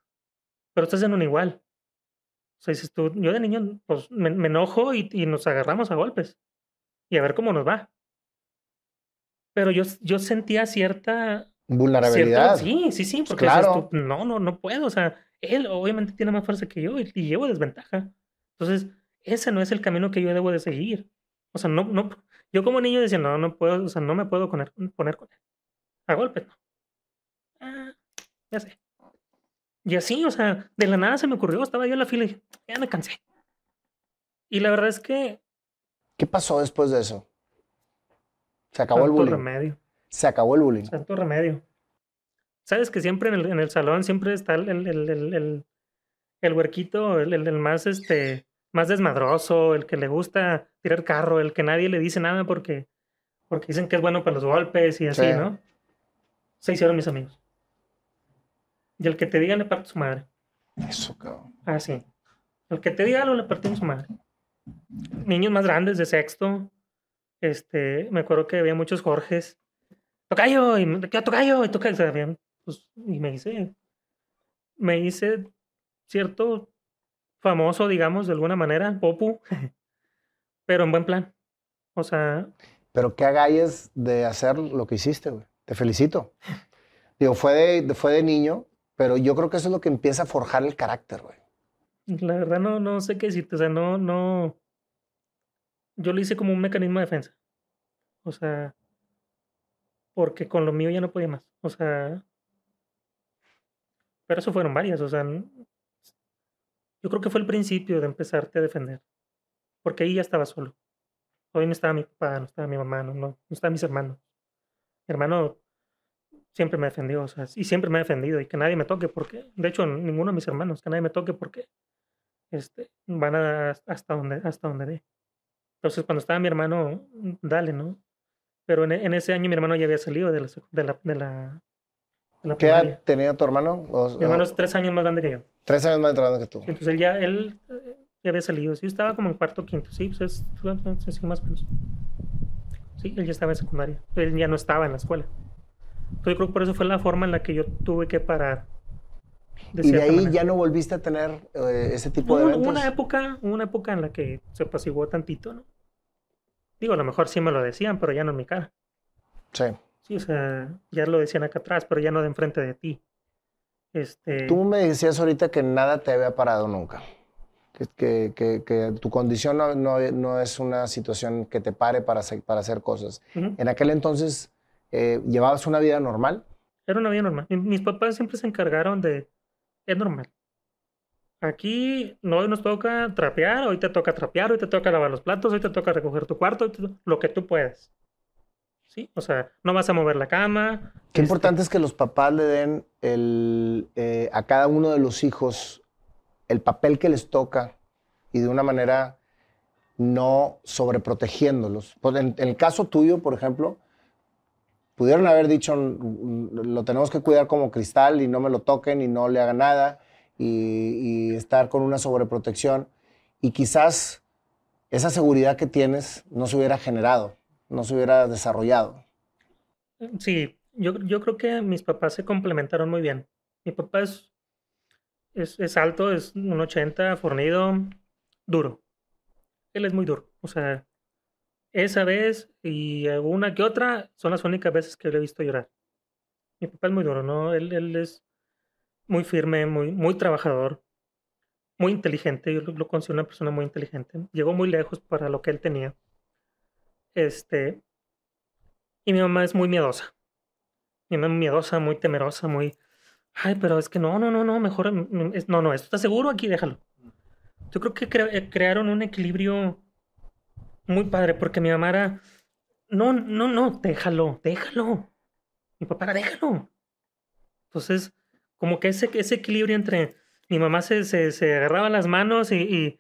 pero estás en un igual. O sea, dices tú, yo de niño, pues me, me enojo y, y nos agarramos a golpes. Y a ver cómo nos va. Pero yo, yo sentía cierta Vulnerabilidad. Cierto, sí, sí, sí, porque dices claro. tú, no, no, no puedo. O sea, él obviamente tiene más fuerza que yo y, y llevo desventaja. Entonces, ese no es el camino que yo debo de seguir. O sea, no, no, yo como niño decía, no, no puedo, o sea, no me puedo poner, poner con él. A golpes, no. Ah, ya sé. Y así, o sea, de la nada se me ocurrió, estaba yo en la fila y dije, ya me cansé. Y la verdad es que ¿Qué pasó después de eso? Se acabó el bullying. remedio, Se acabó el bullying. santo remedio. Sabes que siempre en el, en el salón siempre está el, el, el, el, el huerquito, el, el, más este más desmadroso, el que le gusta tirar carro, el que nadie le dice nada porque, porque dicen que es bueno para los golpes y así, Sí. ¿no? Se hicieron mis amigos. Y el que te diga le parte su madre. Eso, cabrón. Ah, sí. El que te diga algo le partimos su madre. Niños más grandes de sexto. Este, me acuerdo que había muchos Jorges. Tocayo, y tocayo, y tocayo. o sea, habían, pues, y me hice, me hice cierto famoso, digamos, de alguna manera, popu, (laughs) pero en buen plan. O sea, Pero qué agalles de hacer lo que hiciste, güey. Te felicito. Digo, fue de, fue de niño, pero yo creo que eso es lo que empieza a forjar el carácter, güey. la verdad no, no sé qué decirte. O sea, no, no. Yo lo hice como un mecanismo de defensa. O sea, porque con lo mío ya no podía más. O sea, pero eso fueron varias. O sea, yo creo que fue el principio de empezarte a defender. Porque ahí ya estaba solo. Hoy no estaba mi papá, no estaba mi mamá, no, no, no estaban mis hermanos. Mi hermano siempre me defendió, o sea, y siempre me ha defendido y que nadie me toque porque, de hecho, ninguno de mis hermanos, que nadie me toque porque este, van a, hasta donde, hasta donde. Entonces, cuando estaba mi hermano, dale, ¿no? Pero en, ese año mi hermano ya había salido de la ¿Qué primaria. edad tenía tu hermano? O- Mi hermano es tres años más grande que yo. tres años más grande que tú. Entonces él ya, él eh, ya había salido. Sí, yo estaba como en cuarto o quinto. Sí, pues es, sí, más o menos. Sí, él ya estaba en secundaria. Él ya no estaba en la escuela. Entonces yo creo que por eso fue la forma en la que yo tuve que parar. de Y de ahí manera. ya no volviste a tener eh, ese tipo de Hubo eventos. una época, hubo una época en la que se apaciguó tantito, ¿no? Digo, a lo mejor sí me lo decían, pero ya no en mi cara. Sí. Sí, o sea, ya lo decían acá atrás, pero ya no de enfrente de ti. Este, Tú me decías ahorita que nada te había parado nunca. Que, que- que- tu condición no, no- no es una situación que te pare para hacer, para hacer cosas. En aquel entonces, eh, ¿llevabas una vida normal? Era una vida normal. Mi- Mis papás siempre se encargaron de. Es normal. Aquí no hoy nos toca trapear, hoy te toca trapear, hoy te toca lavar los platos, hoy te toca recoger tu cuarto, lo que tú puedas. ¿Sí? O sea, no vas a mover la cama. Qué este, importante es que los papás le den el, eh, a cada uno de los hijos el papel que les toca y de una manera no sobreprotegiéndolos. Pues en, en el caso tuyo, por ejemplo, pudieron haber dicho, "Mm, lo tenemos que cuidar como cristal y no me lo toquen y no le hagan nada y, y estar con una sobreprotección. Y quizás esa seguridad que tienes no se hubiera generado, no se hubiera desarrollado. Sí, yo, yo creo que mis papás se complementaron muy bien. Mi papá es, es, alto, es un 80, fornido, duro. Él es muy duro. O sea, esa vez y alguna que otra son las únicas veces que lo he visto llorar. Mi papá es muy duro, ¿no? Él, él es muy firme, muy, muy trabajador, muy inteligente. Yo lo, lo una persona muy inteligente. Llegó muy lejos para lo que él tenía. Este, y mi mamá es muy miedosa. Mi mamá es miedosa, muy temerosa, muy... Ay, pero es que no, no, no, no, mejor... mm, es- No, no, ¿esto está seguro? Aquí déjalo. Yo creo que cre- eh, crearon un equilibrio muy padre, porque mi mamá era... No, no, no, déjalo, déjalo. Mi papá era, déjalo. Entonces, como que ese, ese equilibrio entre... Mi mamá se, se, se agarraba las manos y, y,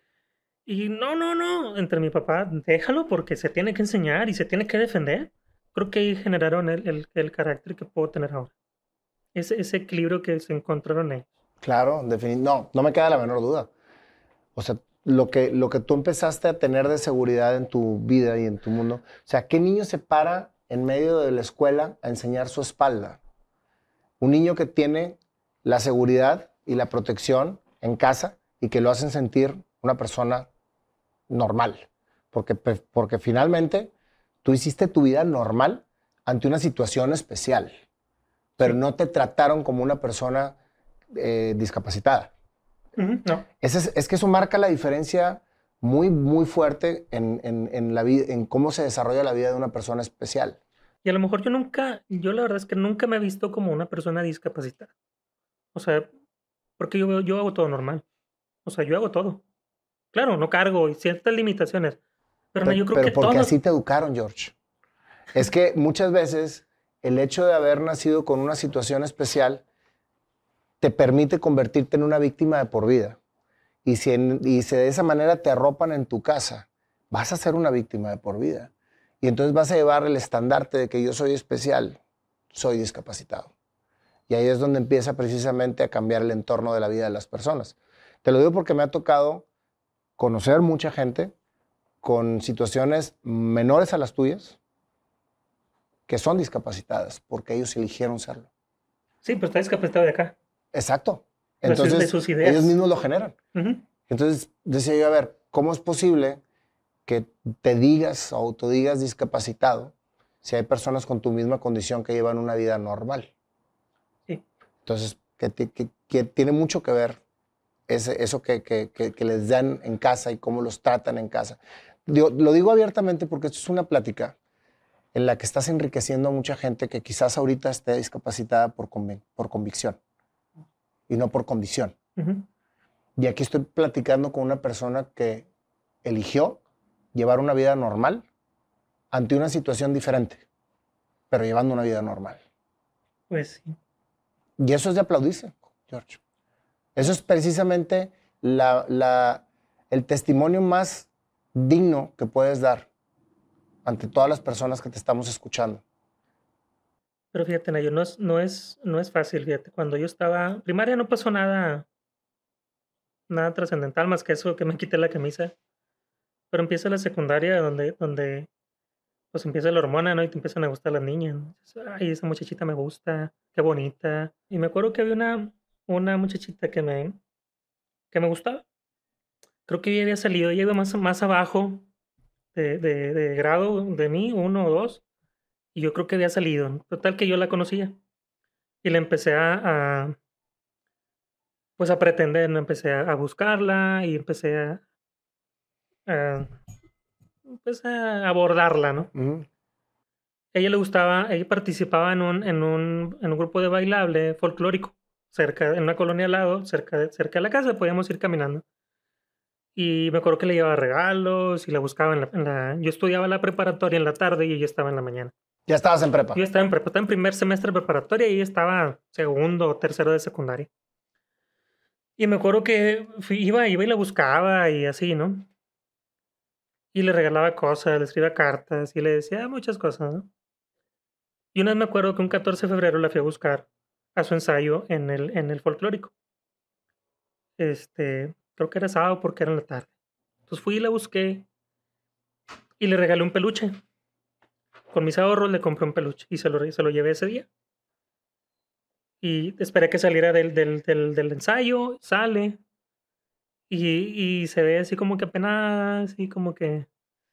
y no, no, no, entre mi papá, déjalo porque se tiene que enseñar y se tiene que defender creo que ahí generaron el, el, el carácter que puedo tener ahora. Ese, ese equilibrio que se encontraron ahí. Claro, no, no me queda la menor duda. O sea, lo que, lo que tú empezaste a tener de seguridad en tu vida y en tu mundo. O sea, ¿qué niño se para en medio de la escuela a enseñar su espalda? Un niño que tiene la seguridad y la protección en casa y que lo hacen sentir una persona normal. Porque, pe- porque finalmente tú hiciste tu vida normal ante una situación especial, pero no te trataron como una persona eh, discapacitada. No, es, es que eso marca la diferencia muy, muy fuerte en, en- en la vida, en cómo se desarrolla la vida de una persona especial. y a lo mejor yo nunca, yo la verdad es que nunca me he visto como una persona discapacitada. O sea, porque yo, yo hago todo normal. O sea, yo hago todo. Claro, no cargo y ciertas limitaciones. Pero, no, yo creo Pero que porque todos... así te educaron, George. Es que muchas veces el hecho de haber nacido con una situación especial te permite convertirte en una víctima de por vida. Y si, y si de esa manera te arropan en tu casa, vas a ser una víctima de por vida. Y entonces vas a llevar el estandarte de que yo soy especial, soy discapacitado. Y ahí es donde empieza precisamente a cambiar el entorno de la vida de las personas. Te lo digo porque me ha tocado conocer mucha gente con situaciones menores a las tuyas que son discapacitadas porque ellos eligieron serlo. Sí, pero está discapacitado de acá. Exacto. Entonces, de sus ideas. ellos mismos lo generan. Entonces, decía yo, a ver, ¿cómo es posible que te digas o autodigas discapacitado si hay personas con tu misma condición que llevan una vida normal? Sí. Entonces, que, tiene mucho que ver ese, eso que, que, les dan en casa y cómo los tratan en casa. lo digo abiertamente porque esto es una plática en la que estás enriqueciendo a mucha gente que quizás ahorita esté discapacitada por, por convicción y no por condición. Y aquí estoy platicando con una persona que eligió llevar una vida normal ante una situación diferente, pero llevando una vida normal. Pues sí. Y eso es de aplaudirse, George. Eso es precisamente la, el testimonio más digno que puedes dar ante todas las personas que te estamos escuchando. Pero fíjate, Nayo, no es, no, es, no es fácil, fíjate. Cuando yo estaba primaria no pasó nada, nada trascendental más que eso, que me quité la camisa. Pero empieza la secundaria donde, donde pues empieza la hormona, ¿no? Y te empiezan a gustar las niñas. Ay, esa muchachita me gusta, qué bonita. Y me acuerdo que había una, una muchachita que me, que me gustaba. Creo que ella había salido, ella iba más, más abajo de, de, de grado de mí, uno o dos. Y yo creo que había salido. Total que yo la conocía. Y le empecé a, a pues a pretender, ¿no? Empecé a, a buscarla y empecé a, pues a abordarla, ¿no? ella le gustaba, ella participaba en un, en un, en un grupo de bailable folclórico, cerca, en una colonia al lado, cerca de, cerca de la casa, podíamos ir caminando. Y me acuerdo que le llevaba regalos y la buscaba en la, en la, Yo estudiaba la preparatoria en la tarde y ella estaba en la mañana. ¿Ya estabas en prepa? Yo estaba en prepa, estaba en primer semestre de preparatoria y ella estaba segundo o tercero de secundaria. Y me acuerdo que iba, iba y la buscaba y así, ¿no? Y le regalaba cosas, le escribía cartas y le decía muchas cosas, ¿no? Y una vez me acuerdo que un 14 de febrero la fui a buscar a su ensayo en el, en el folclórico. Este, creo que era sábado porque era en la tarde. Entonces fui y la busqué y le regalé un peluche. Con mis ahorros le compré un peluche y se lo, se lo llevé ese día. Y esperé que saliera del, del, del, del ensayo, sale, y, y se ve así como que apenas, así como que,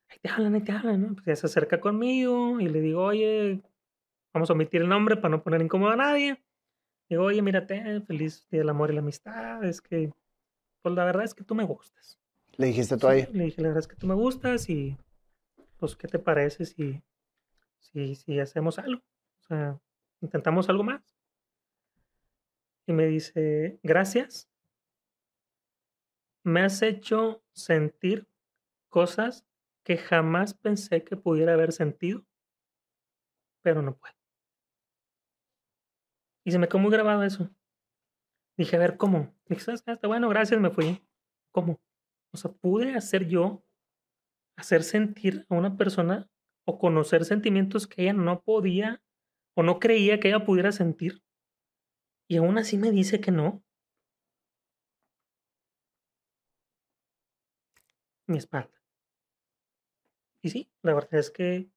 ahí te hablan, ahí te hablan, ¿no? Pues ya se acerca conmigo y le digo, oye, vamos a omitir el nombre para no poner incómodo a nadie. Digo, oye, mírate, feliz día del amor y la amistad, es que, pues la verdad es que tú me gustas. ¿Le dijiste tú ahí? le dije, la verdad es que tú me gustas y, pues, ¿qué te parece si, si, si hacemos algo? O sea, intentamos algo más. Y me dice, gracias, me has hecho sentir cosas que jamás pensé que pudiera haber sentido, pero no puedo. Y se me quedó muy grabado eso. Dije, a ver, ¿cómo? Dije, ¿sabes qué? Está bueno, gracias, me fui. ¿Cómo? O sea, pude hacer yo, hacer sentir a una persona o conocer sentimientos que ella no podía o no creía que ella pudiera sentir. Y aún así me dice que no. mi espalda. Y sí, la verdad es que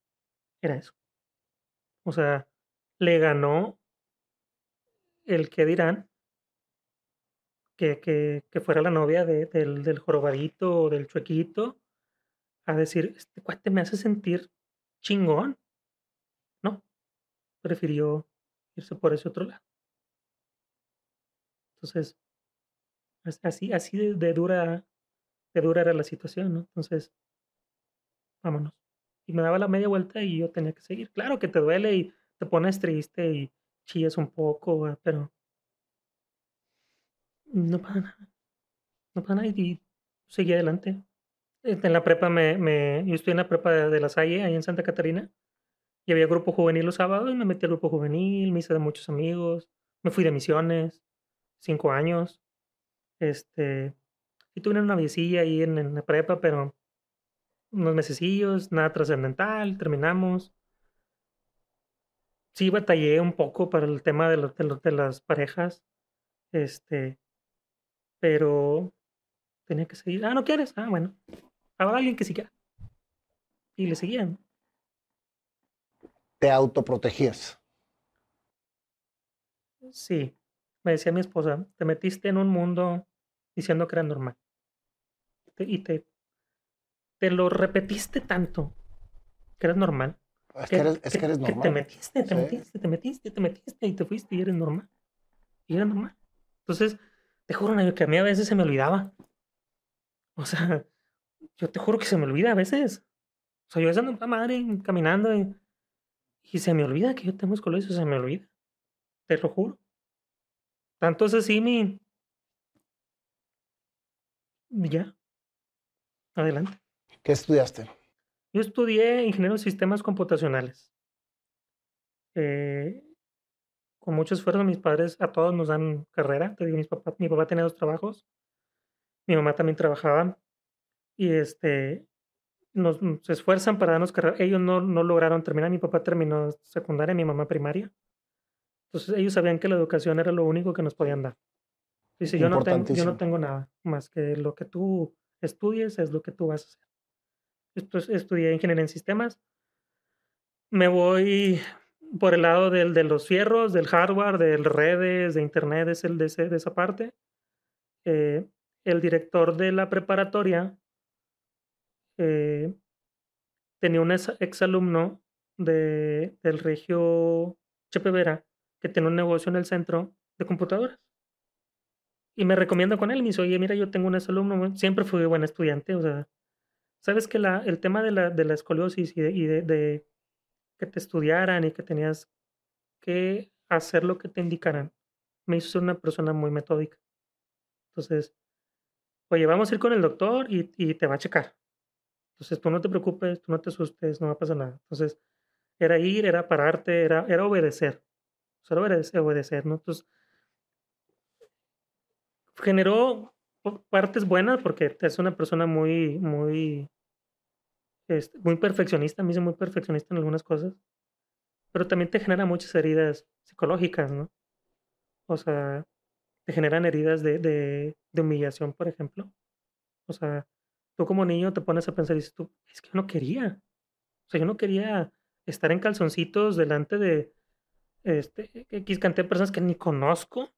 era eso. O sea, le ganó el que dirán que, que, fuera la novia de, del, del jorobadito o del chuequito a decir, este cuate me hace sentir chingón. No, prefirió irse por ese otro lado. Entonces, así, así de, de dura que dura era la situación, ¿no? Entonces, vámonos. Y me daba la media vuelta y yo tenía que seguir. Claro que te duele y te pones triste y chillas un poco, pero no pasa nada. No pasa nada y seguí adelante. Este, en la prepa me, me yo estoy en la prepa de, La Salle, ahí en Santa Catarina. Y había grupo juvenil los sábados y me metí al grupo juvenil, me hice de muchos amigos, me fui de misiones, cinco años. Este, y tuve una viecilla ahí en, en la prepa, pero unos mesecillos, nada trascendental, terminamos. Sí, batallé un poco para el tema de, lo- de, lo- de las parejas, este, pero tenía que seguir. Ah, ¿no quieres? Ah, bueno. Habrá alguien que quiera. Y le seguían. Te autoprotegías. Sí, me decía mi esposa, te metiste en un mundo diciendo que era normal. Y te, te lo repetiste tanto que era normal. Es que eres, es que eres te normal. metiste, te Sí. metiste, te metiste, te metiste y te fuiste y eres normal. Y era normal. Entonces, te juro, que a mí a veces se me olvidaba. O sea, yo te juro que se me olvida a veces. O sea, yo ando a madre caminando y, y se me olvida que yo tengo escoliosis, se me olvida. Te lo juro. Tanto es así mi... Ya. Adelante. ¿Qué estudiaste? Yo estudié ingeniero de sistemas computacionales. Eh, con mucho esfuerzo, mis padres a todos nos dan carrera. Te digo, mis mi papá tenía dos trabajos. Mi mamá también trabajaba. Y este, nos, mm, se esfuerzan para darnos carrera. Ellos no, no lograron terminar. Mi papá terminó secundaria, mi mamá primaria. Entonces ellos sabían que la educación era lo único que nos podían dar. Dice, yo no, tengo, yo no tengo nada más que lo que tú estudies es lo que tú vas a hacer. Estudié ingeniería en sistemas. Me voy por el lado del, de los fierros, del hardware, de redes, de internet, es el de, ese- de esa parte. Eh, el director de la preparatoria eh, tenía un ex, exalumno de, del Regio Chepe Vera que tiene un negocio en el centro de computadoras. Y me recomienda con él, me dice, oye, mira, yo tengo un exalumno, siempre fui buen estudiante, o sea, sabes que la, el tema de la, de la escoliosis y, de, y de, de que te estudiaran y que tenías que hacer lo que te indicaran, me hizo ser una persona muy metódica. Entonces, oye, vamos a ir con el doctor y, y te va a checar. Entonces, tú no te preocupes, tú no te asustes, no va a pasar nada. Entonces, era ir, era pararte, era, era obedecer. Solo obedecer, obedecer, ¿no? Entonces, generó partes buenas porque es una persona muy, muy, este, muy perfeccionista, me dice muy perfeccionista en algunas cosas, pero también te genera muchas heridas psicológicas, ¿no? O sea, te generan heridas de, de, de humillación, por ejemplo. O sea, tú como niño te pones a pensar y dices tú, es que yo no quería. O sea, yo no quería estar en calzoncitos delante de este, X cantidad de personas que ni conozco.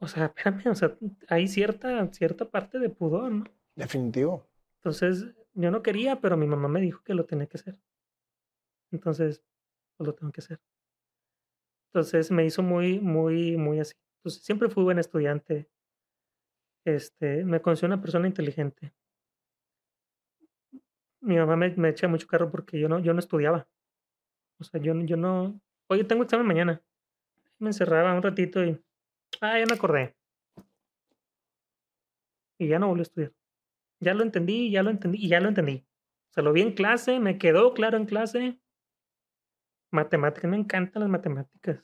O sea, espérame, o sea, hay cierta, cierta parte de pudor, ¿no? Definitivo. Entonces, yo no quería, pero mi mamá me dijo que lo tenía que hacer. Entonces, pues lo tengo que hacer. Entonces, me hizo muy, muy, muy así. Entonces, siempre fui buen estudiante. Este, me considero una persona inteligente. Mi mamá me, me echa mucho carro porque yo no, yo no estudiaba. O sea, yo, no- yo no. Oye, tengo examen mañana. Me encerraba un ratito y. Ah, ya me acordé. Y ya no volví a estudiar. Ya lo entendí, ya lo entendí y ya lo entendí. O sea, lo vi en clase, me quedó claro en clase. Matemáticas, me encantan las matemáticas.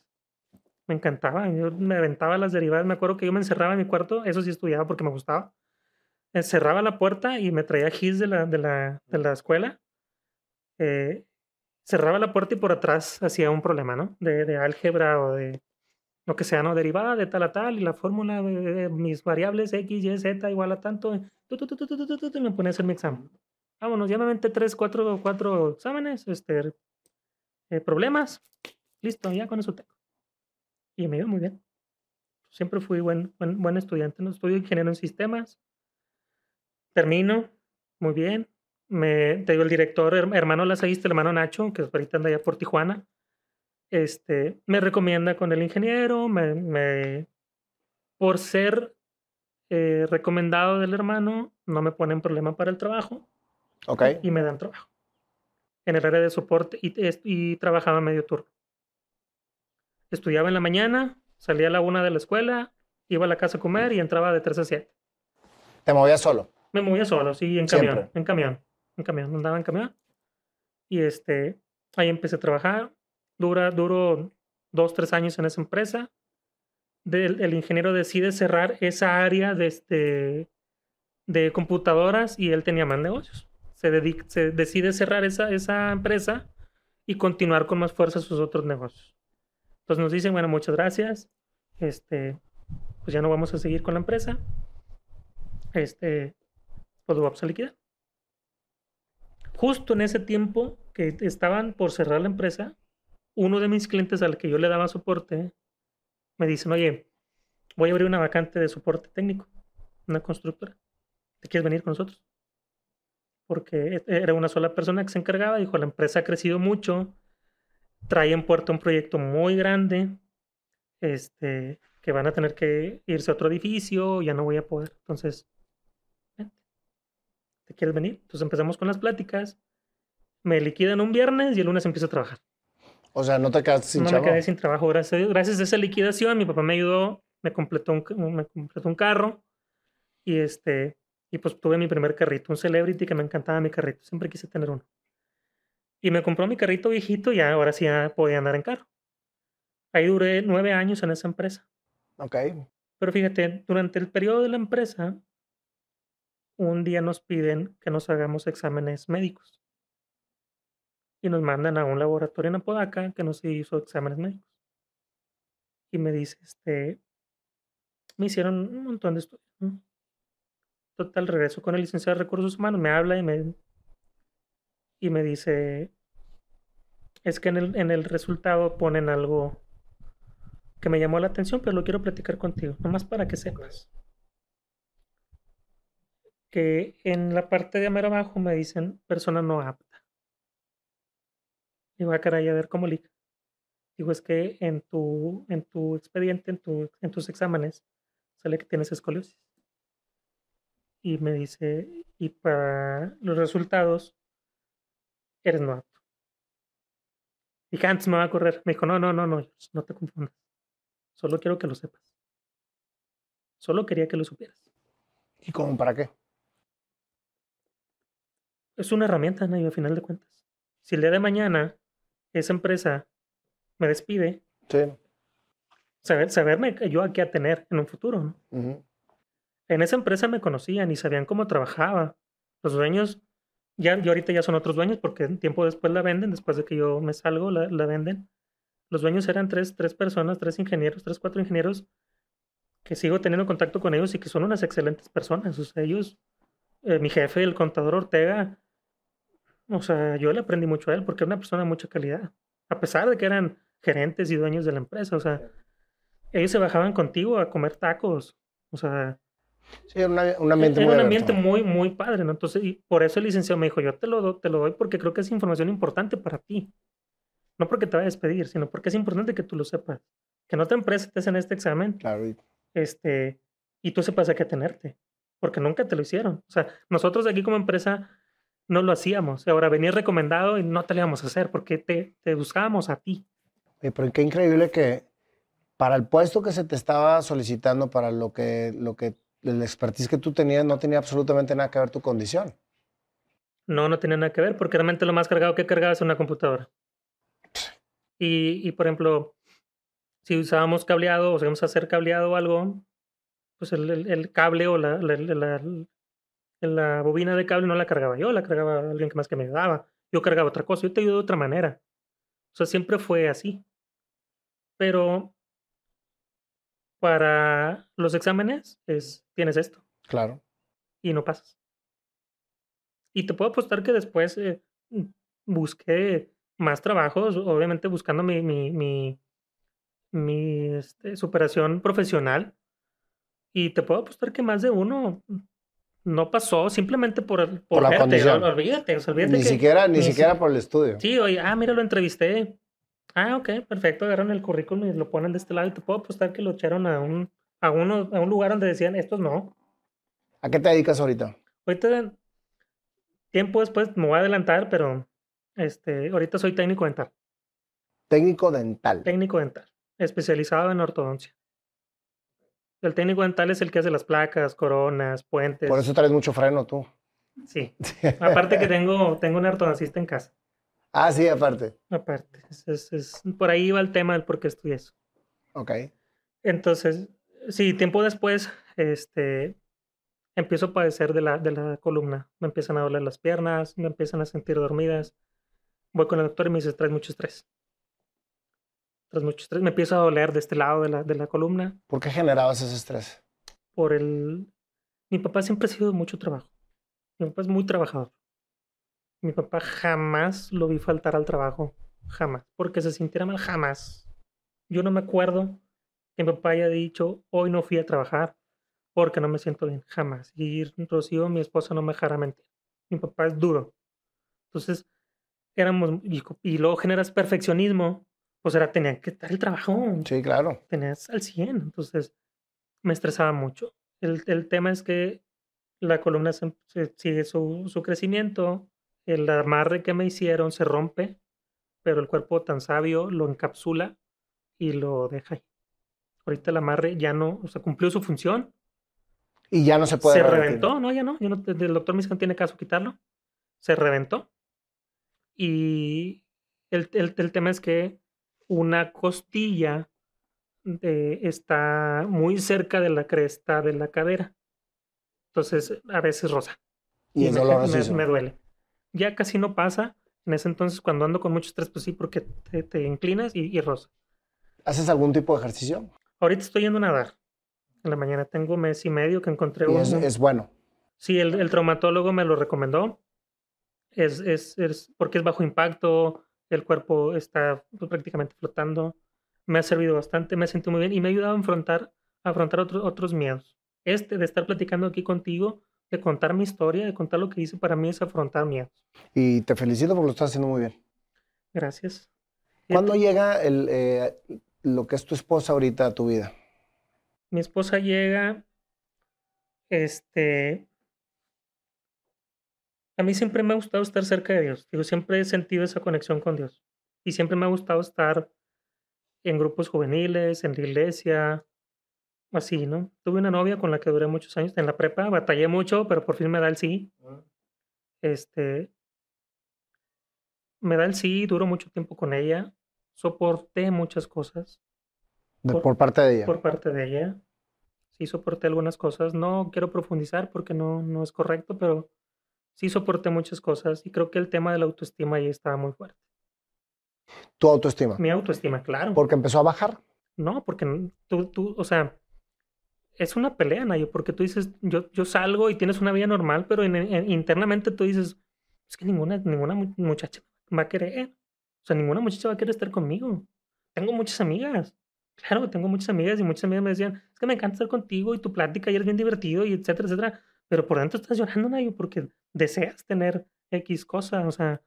Me encantaba, yo me aventaba las derivadas. Me acuerdo que yo me encerraba en mi cuarto, eso sí estudiaba porque me gustaba. Cerraba la puerta y me traía gis de la, de la, de la escuela. Eh, cerraba la puerta y por atrás hacía un problema, ¿no? De, de álgebra o de lo que sea, ¿no? Derivada de tal a tal y la fórmula de mis variables x, y, z igual a tanto. Tú, tú, tú, me pones en mi examen. Vámonos, ya me aventé tres, cuatro, cuatro exámenes, este, eh, problemas. Listo, ya con eso tengo. Y me iba muy bien. Siempre fui buen, buen, buen estudiante. No estudio ingeniero en sistemas. Termino muy bien. Me, te digo, el director, hermano la seguiste, el hermano Nacho, que ahorita anda allá por Tijuana este, me recomienda con el ingeniero, me, me- por ser eh, recomendado del hermano, no me ponen problema para el trabajo Ok. y me dan trabajo en el área de soporte y, y trabajaba medio turno. Estudiaba en la mañana, salía a la una de la escuela, iba a la casa a comer y entraba de 3 a 7. Te movías solo. Me movía solo, sí, en camión, Siempre. en camión, en camión, andaba en camión. Y este, Ahí empecé a trabajar. Dura, duro dos, tres años en esa empresa. el ingeniero decide cerrar esa área de, este, de computadoras y él tenía más negocios. Se, se decide cerrar esa, esa empresa y continuar con más fuerza sus otros negocios. Entonces nos dicen, bueno, muchas gracias. Este, pues ya no vamos a seguir con la empresa. Este, pues vamos a liquidar. Justo en ese tiempo que estaban por cerrar la empresa, uno de mis clientes al que yo le daba soporte me dicen, oye, voy a abrir una vacante de soporte técnico, una constructora. ¿Te quieres venir con nosotros? Porque e-, era una sola persona que se encargaba, dijo, la empresa ha crecido mucho, trae en puerto un proyecto muy grande, este, que van a tener que irse a otro edificio, ya no voy a poder. Entonces, ¿te quieres venir? Entonces empezamos con las pláticas, me liquidan un viernes y el lunes empiezo a trabajar. O sea, no te quedaste sin trabajo. No me quedé sin trabajo, gracias Gracias a esa liquidación, mi papá me ayudó, me completó un, me completó un carro y este, y pues tuve mi primer carrito, un Celebrity que me encantaba mi carrito, siempre quise tener uno. Y me compró mi carrito viejito y ahora sí ya podía andar en carro. Ahí duré nueve años en esa empresa. Ok. Pero fíjate, durante el periodo de la empresa, un día nos piden que nos hagamos exámenes médicos. Y nos mandan a un laboratorio en Apodaca que nos hizo exámenes médicos. Y me dice, este, me hicieron un montón de estudios. Total, regreso con el licenciado de recursos humanos, me habla y me, y me dice, es que en el, en el resultado ponen algo que me llamó la atención, pero lo quiero platicar contigo, nomás para que sepas. Que en la parte de amero abajo me dicen persona no apta. Digo, a ah, caray, a ver cómo liga. Digo, es que en tu, en tu expediente, en, tu, en tus exámenes, sale que tienes escoliosis y me dice, y para los resultados, eres no apto. Dije, antes me va a correr. Me dijo, no, no, no, no, no te confundas. Solo quiero que lo sepas. Solo quería que lo supieras. ¿Y cómo para qué? Es una herramienta. Y al final de cuentas. Si el día de mañana esa empresa me despide, sí. saber, saberme yo a tener en un futuro, ¿no? En esa empresa me conocían y sabían cómo trabajaba. Los dueños, ya, yo ahorita ya son otros dueños porque tiempo después la venden, después de que yo me salgo, la, la venden. Los dueños eran tres, tres personas, tres ingenieros, tres, cuatro ingenieros que sigo teniendo contacto con ellos y que son unas excelentes personas. O sea, ellos, eh, mi jefe, el contador Ortega, o sea, yo le aprendí mucho a él porque era una persona de mucha calidad. A pesar de que eran gerentes y dueños de la empresa, o sea, ellos se bajaban contigo a comer tacos. O sea, Sí, un ambiente muy un ambiente muy, muy padre, ¿no? Entonces, y por eso el licenciado me dijo, yo te lo, te lo doy porque creo que es información importante para ti. No porque te vaya a despedir, sino porque es importante que tú lo sepas. Que no te empresa te hacen este examen. Claro. Este, y tú sepas a qué tenerte. Porque nunca te lo hicieron. O sea, nosotros aquí como empresa no lo hacíamos. Ahora venía recomendado y no te lo íbamos a hacer porque te, te buscábamos a ti. pero qué increíble que para el puesto que se te estaba solicitando, para lo que, lo que el expertise que tú tenías no tenía absolutamente nada que ver tu condición. No, no tenía nada que ver, porque realmente lo más cargado que cargaba es una computadora. Y, y por ejemplo, si usábamos cableado o íbamos a hacer cableado o algo, pues el, el, cable o la, la, la, la, bobina de cable no la cargaba yo, la cargaba alguien que más que me ayudaba. Yo cargaba otra cosa, yo te ayudo de otra manera. O sea, siempre fue así. Pero para los exámenes es, tienes esto. Claro. Y no pasas. Y te puedo apostar que después eh, busqué más trabajos, obviamente buscando mi, mi, mi, mi este, superación profesional. Y te puedo apostar que más de uno no pasó simplemente por, por, la condición. Olvídate, olvídate ni siquiera, ni, siquiera por el estudio. Sí, oye, ah, mira, lo entrevisté. Ah, ok, perfecto. Agarran el currículum y lo ponen de este lado y te puedo apostar que lo echaron a un, a uno, a un lugar donde decían, estos no. ¿A qué te dedicas ahorita? Ahorita, tiempo después me voy a adelantar, pero este, ahorita soy técnico dental. Técnico dental. Técnico dental, especializado en ortodoncia. El técnico dental es el que hace las placas, coronas, puentes. Por eso traes mucho freno tú. Sí. (laughs) Aparte que tengo, tengo un ortodoncista en casa. Ah, sí, aparte. Aparte. Es, es, por ahí va el tema del por qué estudié eso. Ok. Entonces, sí, tiempo después, este, empiezo a padecer de la, de la columna. Me empiezan a doler las piernas, me empiezan a sentir dormidas. Voy con el doctor y me dice, traes mucho estrés. Tras mucho estrés, me empieza a doler de este lado de la, de la columna. ¿Por qué generabas ese estrés? Por el... Mi papá siempre ha sido de mucho trabajo. Mi papá es muy trabajador. Mi papá jamás lo vi faltar al trabajo. Jamás. Porque se sintiera mal, jamás. Yo no me acuerdo que mi papá haya dicho, hoy no fui a trabajar porque no me siento bien. Jamás. Y Rocío, mi esposa, no me dejará mentir. Mi papá es duro. Entonces, éramos, y, y luego generas perfeccionismo, pues era, tenía que estar el trabajo. Sí, claro. Tenías al 100. Entonces, me estresaba mucho. El, el tema es que la columna se, se- sigue su, su crecimiento, el amarre que me hicieron se rompe, pero el cuerpo tan sabio lo encapsula y lo deja ahí. Ahorita el amarre ya no, o sea, cumplió su función, Y ya no se puede se reventó, no, ya no, ya no, el doctor no tiene caso quitarlo, se reventó. Y el, el- el tema es que una costilla de- está muy cerca de la cresta de la cadera. Entonces, a veces rosa. Y es me, me- me duele. Ya casi no pasa. En ese entonces, cuando ando con mucho estrés, pues sí, porque te, te inclinas y, y rosa. ¿Haces algún tipo de ejercicio? Ahorita estoy yendo a nadar. En la mañana tengo mes y medio que encontré Y es, es bueno. Sí, el, el traumatólogo me lo recomendó. Es, es, es porque es bajo impacto, el cuerpo está pues, prácticamente flotando. Me ha servido bastante, me he sentido muy bien y me ha ayudado a afrontar, a afrontar otros otros miedos. Este de estar platicando aquí contigo, de contar mi historia, de contar lo que hice, para mí es afrontar miedos. Y te felicito porque lo estás haciendo muy bien. Gracias. ¿Cuándo llega el, eh, lo que es tu esposa ahorita a tu vida? Mi esposa llega, este, a mí siempre me ha gustado estar cerca de Dios. Siempre he sentido esa conexión con Dios. Y siempre me ha gustado estar en grupos juveniles, en la iglesia, así, ¿no? Tuve una novia con la que duré muchos años en la prepa, batallé mucho, pero por fin me da el sí. Este, me da el sí, duro mucho tiempo con ella, soporté muchas cosas De- Por- por, parte de ella. por parte de ella. Sí soporté algunas cosas. No quiero profundizar porque no, no es correcto, pero sí soporté muchas cosas y creo que el tema de la autoestima ahí estaba muy fuerte. Tu autoestima. Mi autoestima, claro. Porque empezó a bajar. No, porque tú, tú, o sea, es una pelea, Nayo, porque tú dices, yo, yo salgo y tienes una vida normal, pero en- en- internamente tú dices, es que ninguna, ninguna mu- muchacha va a querer. O sea, ninguna muchacha va a querer estar conmigo. Tengo muchas amigas. Claro, tengo muchas amigas y muchas amigas me decían, es que me encanta estar contigo y tu plática y eres bien divertido y etcétera, etcétera. Pero por dentro estás llorando, Nayo, porque deseas tener X cosa, o sea,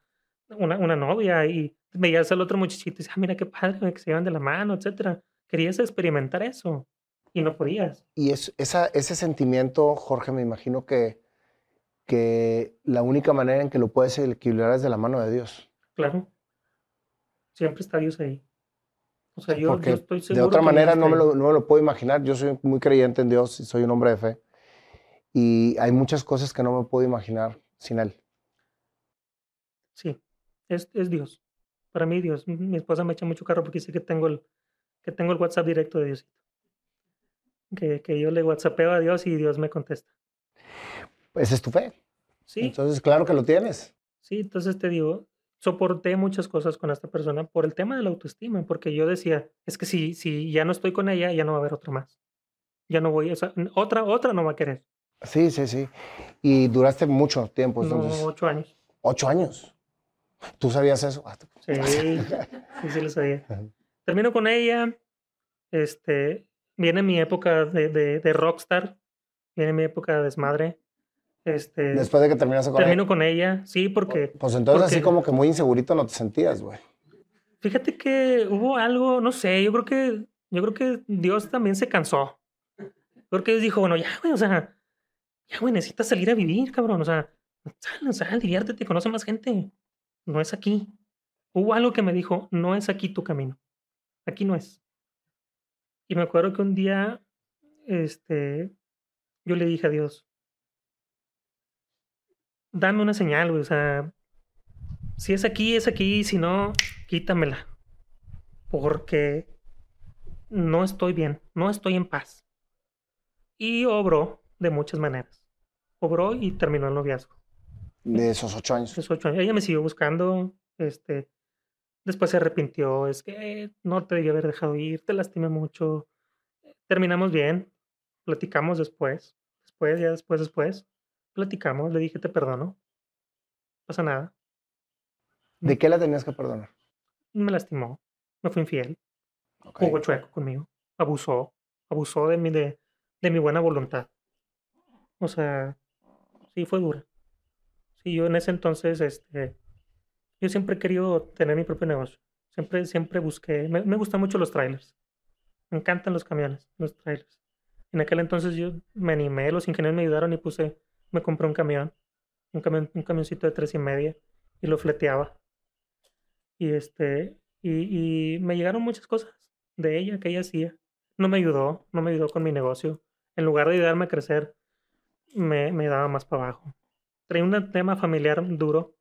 una, una novia y veías al otro muchachito y dices, ah, mira qué padre, que se llevan de la mano, etcétera. Querías experimentar eso y no podías. Y es, esa, ese sentimiento, Jorge, me imagino que, que la única manera en que lo puedes equilibrar es de la mano de Dios. Claro. Siempre está Dios ahí. O sea, yo, Porque yo estoy de seguro. otra que Dios manera no me, lo, no me lo puedo imaginar. Yo soy muy creyente en Dios y soy un hombre de fe. Y hay muchas cosas que no me puedo imaginar sin Él. Sí, es, es Dios. Para mí, Dios. Mi esposa me echa mucho carro porque dice que tengo el, que tengo el WhatsApp directo de Diosito. Que, que yo le WhatsAppeo a Dios y Dios me contesta. Esa es tu fe. Sí, Entonces, claro que lo tienes. sí, entonces te digo, soporté muchas cosas con esta persona por el tema de la autoestima, porque yo decía, es que si, si ya no estoy con ella, ya no va a haber otro más. Ya no voy, o sea, otra, otra no va a querer. Sí, sí, sí. Y duraste mucho tiempo, no, entonces. ocho años. Ocho años. ¿Tú sabías eso? Ah, Sí, sí, sí lo sabía. Termino con ella. Este, viene mi época de, de, de rockstar. Viene mi época de desmadre. Este, Después de que terminaste con termino él. con ella. Sí, porque Pues entonces así como que muy insegurito no te sentías, güey. fíjate que hubo algo, no sé, yo creo que, yo creo que Dios también se cansó. Porque Dios dijo, bueno, ya, güey, o sea, ya, güey, necesitas salir a vivir, cabrón. O sea, sal, sal, diviértete, conoce más gente. No es aquí. Hubo algo que me dijo, no es aquí tu camino. Aquí no es. Y me acuerdo que un día, este, yo le dije a Dios, dame una señal, güey, o sea, si es aquí, es aquí, si no, quítamela. Porque no estoy bien, no estoy en paz. Y obró de muchas maneras. Obró y terminó el noviazgo. De esos ocho años. De esos ocho años. Ella me siguió buscando, este, después se arrepintió, es que no te debía haber dejado ir, te lastimé mucho. Terminamos bien, platicamos después, después, ya después, después, platicamos, le dije te perdono, no pasa nada. ¿De qué la tenías que perdonar? Me lastimó, me fue infiel, jugó chueco conmigo, abusó, abusó de mi, de, de mi buena voluntad. O sea, sí fue dura. Sí, yo en ese entonces, este, yo siempre he querido tener mi propio negocio. Siempre, siempre busqué, me, me gustan mucho los trailers. Me encantan los camiones, los trailers. En aquel entonces yo me animé, los ingenieros me ayudaron y puse, me compré un camión, un, camión, un camioncito de tres y media y lo fleteaba. Y este, y, y me llegaron muchas cosas de ella que ella hacía. No me ayudó, no me ayudó con mi negocio. En lugar de ayudarme a crecer, me, me daba más para abajo. Traía un tema familiar duro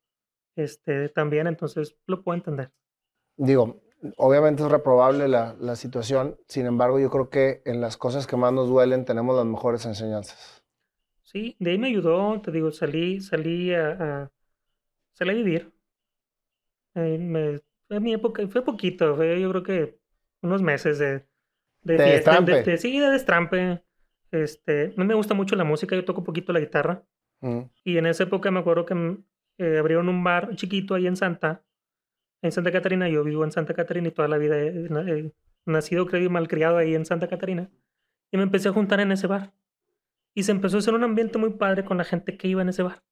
este, también, entonces lo puedo entender. Digo, obviamente es reprobable la, la, situación, sin embargo yo creo que en las cosas que más nos duelen tenemos las mejores enseñanzas. Sí, de ahí me ayudó, te digo, salí, salí a, a salí a vivir. Eh, me, en mi época, fue poquito, fue yo creo que unos meses de, de, de fiesta, de, de- sí, de destrampe. Este, mí me gusta mucho la música, yo toco un poquito la guitarra. Mm. Y en esa época me acuerdo que mm, eh, abrieron un bar chiquito ahí en Santa, en Santa Catarina. Yo vivo en Santa Catarina y toda la vida he, nacido, creo y malcriado ahí en Santa Catarina. Y me empecé a juntar en ese bar. Y se empezó a hacer un ambiente muy padre con la gente que iba en ese bar.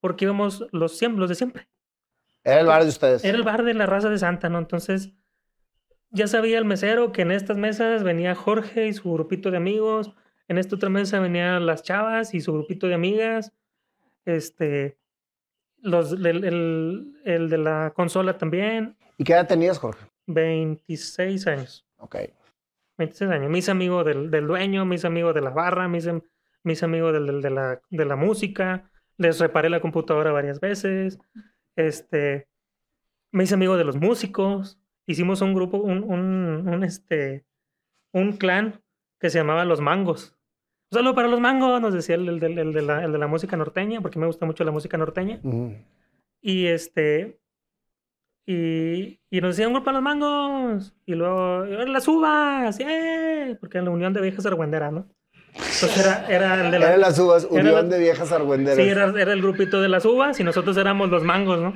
Porque íbamos los, los de siempre. Era el bar de ustedes. Era el bar de la raza de Santa, ¿no? Entonces, ya sabía el mesero que en estas mesas venía Jorge y su grupito de amigos. En esta otra mesa venían las chavas y su grupito de amigas. Este, los, el, el- el de la consola también. ¿Y qué edad tenías, Jorge? 26 años. Ok. 26 años. Mis amigos del, del dueño, mis amigos de la barra, mis, am- mis amigos del- del- de, la, de la música. Les reparé la computadora varias veces. Este, me hice amigo de los músicos. Hicimos un grupo, un, un, un, este, un clan que se llamaba Los Mangos. Un saludo para los mangos, nos decía el, el del- el de la, el de la música norteña, porque me gusta mucho la música norteña. Y este. Y, y nos decían un grupo de los mangos. Y luego, "Y ahora las uvas, ¡eh! Porque en la unión de viejas argüenderas, ¿no? Entonces era, era el de la. Eran las uvas, era unión la- de viejas argüenderas. Sí, era, era el grupito de las uvas y nosotros éramos los mangos, ¿no?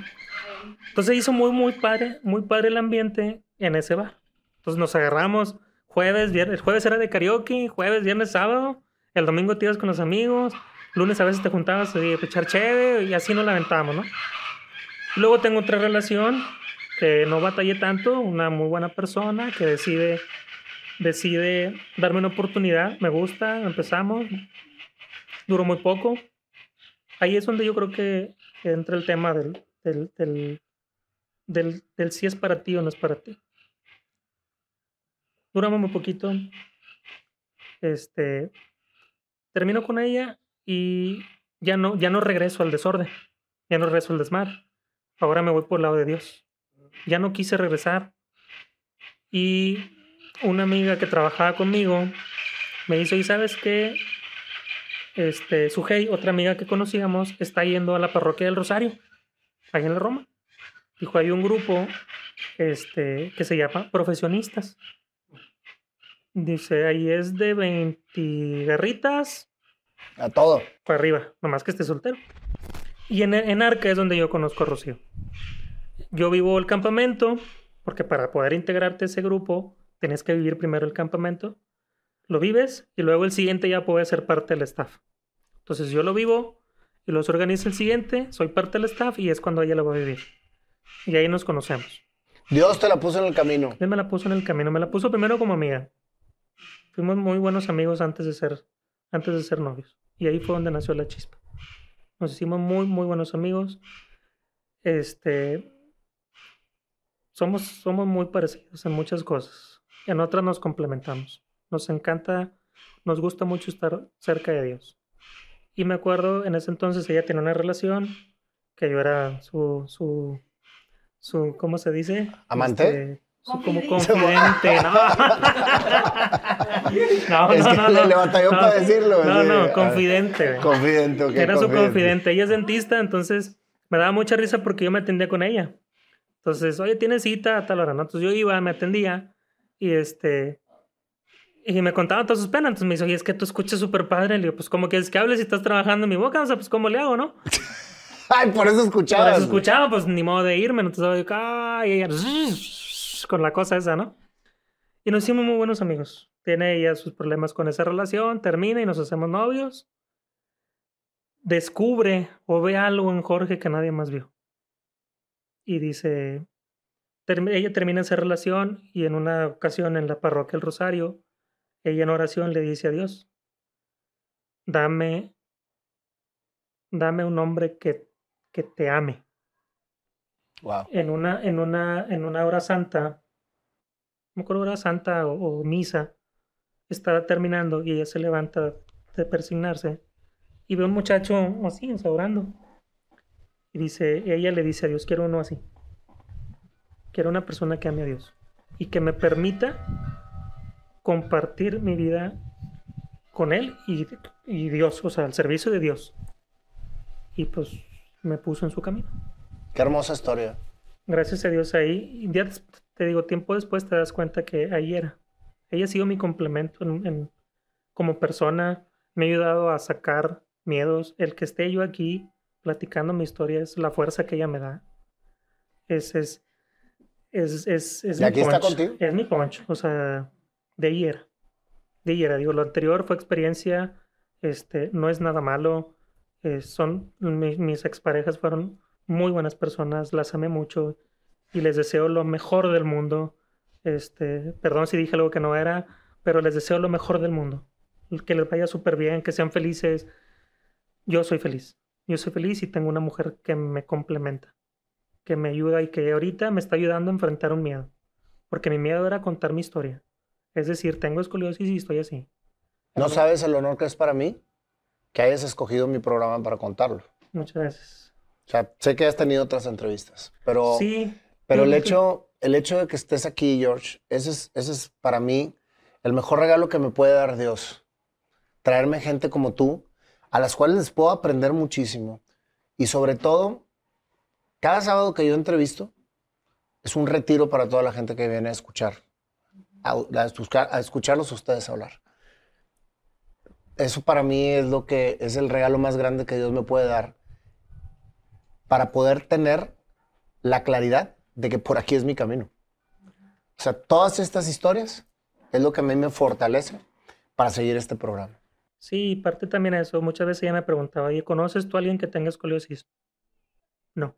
Entonces hizo muy, muy padre, muy padre el ambiente en ese bar. Entonces nos agarramos jueves, viernes, jueves era de karaoke, jueves, viernes, sábado, el domingo te ibas con los amigos, lunes a veces te juntabas a echar cheve y así nos la aventábamos, ¿no? Luego tengo otra relación que no batallé tanto, una muy buena persona que decide, decide darme una oportunidad, me gusta, empezamos, duró muy poco. Ahí es donde yo creo que entra el tema del, del, del, del, si es para ti o no es para ti. Duramos muy poquito. Este, termino con ella y ya no, ya no regreso al desorden, ya no regreso al desmar. Ahora me voy por el lado de Dios. Ya no quise regresar. Y una amiga que trabajaba conmigo me dice, ¿y sabes qué? Este, Sujei, otra amiga que conocíamos, está yendo a la parroquia del Rosario, ahí en la Roma. Dijo, hay un grupo este, que se llama Profesionistas. Dice, ahí es de 20 garritas A todo. para arriba, nomás que esté soltero. Y en, en Arca es donde yo conozco a Rocío. Yo vivo el campamento, porque para poder integrarte a ese grupo, tenés que vivir primero el campamento. Lo vives y luego el siguiente ya puede ser parte del staff. Entonces yo lo vivo y los organiza el siguiente, soy parte del staff y es cuando ella lo va a vivir. Y ahí nos conocemos. Dios te la puso en el camino. Él me la puso en el camino, me la puso primero como amiga. Fuimos muy buenos amigos antes de ser, antes de ser novios. Y ahí fue donde nació la chispa. Nos hicimos muy, muy buenos amigos. Este, somos, somos muy parecidos en muchas cosas. En otras nos complementamos. Nos encanta, nos gusta mucho estar cerca de Dios. Y me acuerdo, en ese entonces ella tenía una relación que yo era su, su, su, ¿cómo se dice? ¿Amante? Este, su como confidente, ¿no? (laughs) no, Es no, que no, le- no. le batalló No, para decirlo, No, no, Ah, confidente. Confidente, ok. Era su confidente. confidente. Ella es dentista, entonces me daba mucha risa porque yo me atendía con ella. Entonces, oye, tienes cita a tal hora, ¿no? Entonces yo iba, me atendía y este. Y me contaba todas sus penas. Entonces me dice, oye, es que tú escuchas súper padre. Le digo, pues, ¿cómo quieres que hables si estás trabajando en mi boca? O sea, pues, ¿cómo le hago, no? (laughs) Ay, por eso Por escuchabas. eso escuchaba, pues, ni modo de irme. Entonces, ay, ella, con la cosa esa, ¿no? Y nos hicimos muy buenos amigos. Tiene ella sus problemas con esa relación, termina y nos hacemos novios. Descubre o ve algo en Jorge que nadie más vio. Y dice, ella termina esa relación y en una ocasión en la parroquia El Rosario, ella en oración le dice a Dios, dame, dame un hombre que, que te ame Wow. en una, en una, en una hora santa, no me acuerdo hora santa o, o misa, estaba terminando y ella se levanta de persignarse y ve un muchacho así, orando. Y dice, ella le dice a Dios, quiero uno así. Quiero una persona que ame a Dios y que me permita compartir mi vida con Él y, y Dios, o sea, al servicio de Dios. Y pues me puso en su camino Qué hermosa historia. gracias a Dios ahí, y ya te digo, tiempo después te das cuenta que ahí era. Ella ha sido mi complemento en, en- como persona, me ha ayudado a sacar miedos. El que esté yo aquí platicando mi historia es la fuerza que ella me da. Es, es, es, es, es ¿Y mi aquí está punch. contigo? Es mi punch, o sea, de ahí era. De ahí era. Digo, lo anterior fue experiencia, este, no es nada malo. eh, son, mi- mis exparejas fueron muy buenas personas, las amé mucho y les deseo lo mejor del mundo. Este, perdón si dije algo que no era, pero les deseo lo mejor del mundo. Que les vaya súper bien, que sean felices. Yo soy feliz. Yo soy feliz y tengo una mujer que me complementa, que me ayuda y que ahorita me está ayudando a enfrentar un miedo. Porque mi miedo era contar mi historia. Es decir, tengo escoliosis y estoy así. ¿No sabes el honor que es para mí que hayas escogido mi programa para contarlo? Muchas gracias. O sea, sé que has tenido otras entrevistas, pero, Sí. pero el, sí, hecho, el hecho de que estés aquí, George, ese es, ese es para mí el mejor regalo que me puede dar Dios. Traerme gente como tú, a las cuales les puedo aprender muchísimo. Y sobre todo, cada sábado que yo entrevisto es un retiro para toda la gente que viene a escuchar, a, a escuchar- a escucharlos a ustedes hablar. Eso para mí es lo que es el regalo más grande que Dios me puede dar para poder tener la claridad de que por aquí es mi camino. O sea, todas estas historias es lo que a mí me fortalece para seguir este programa. Sí, parte también eso. Muchas veces ella me preguntaba, oye, ¿conoces tú a alguien que tenga escoliosis? No.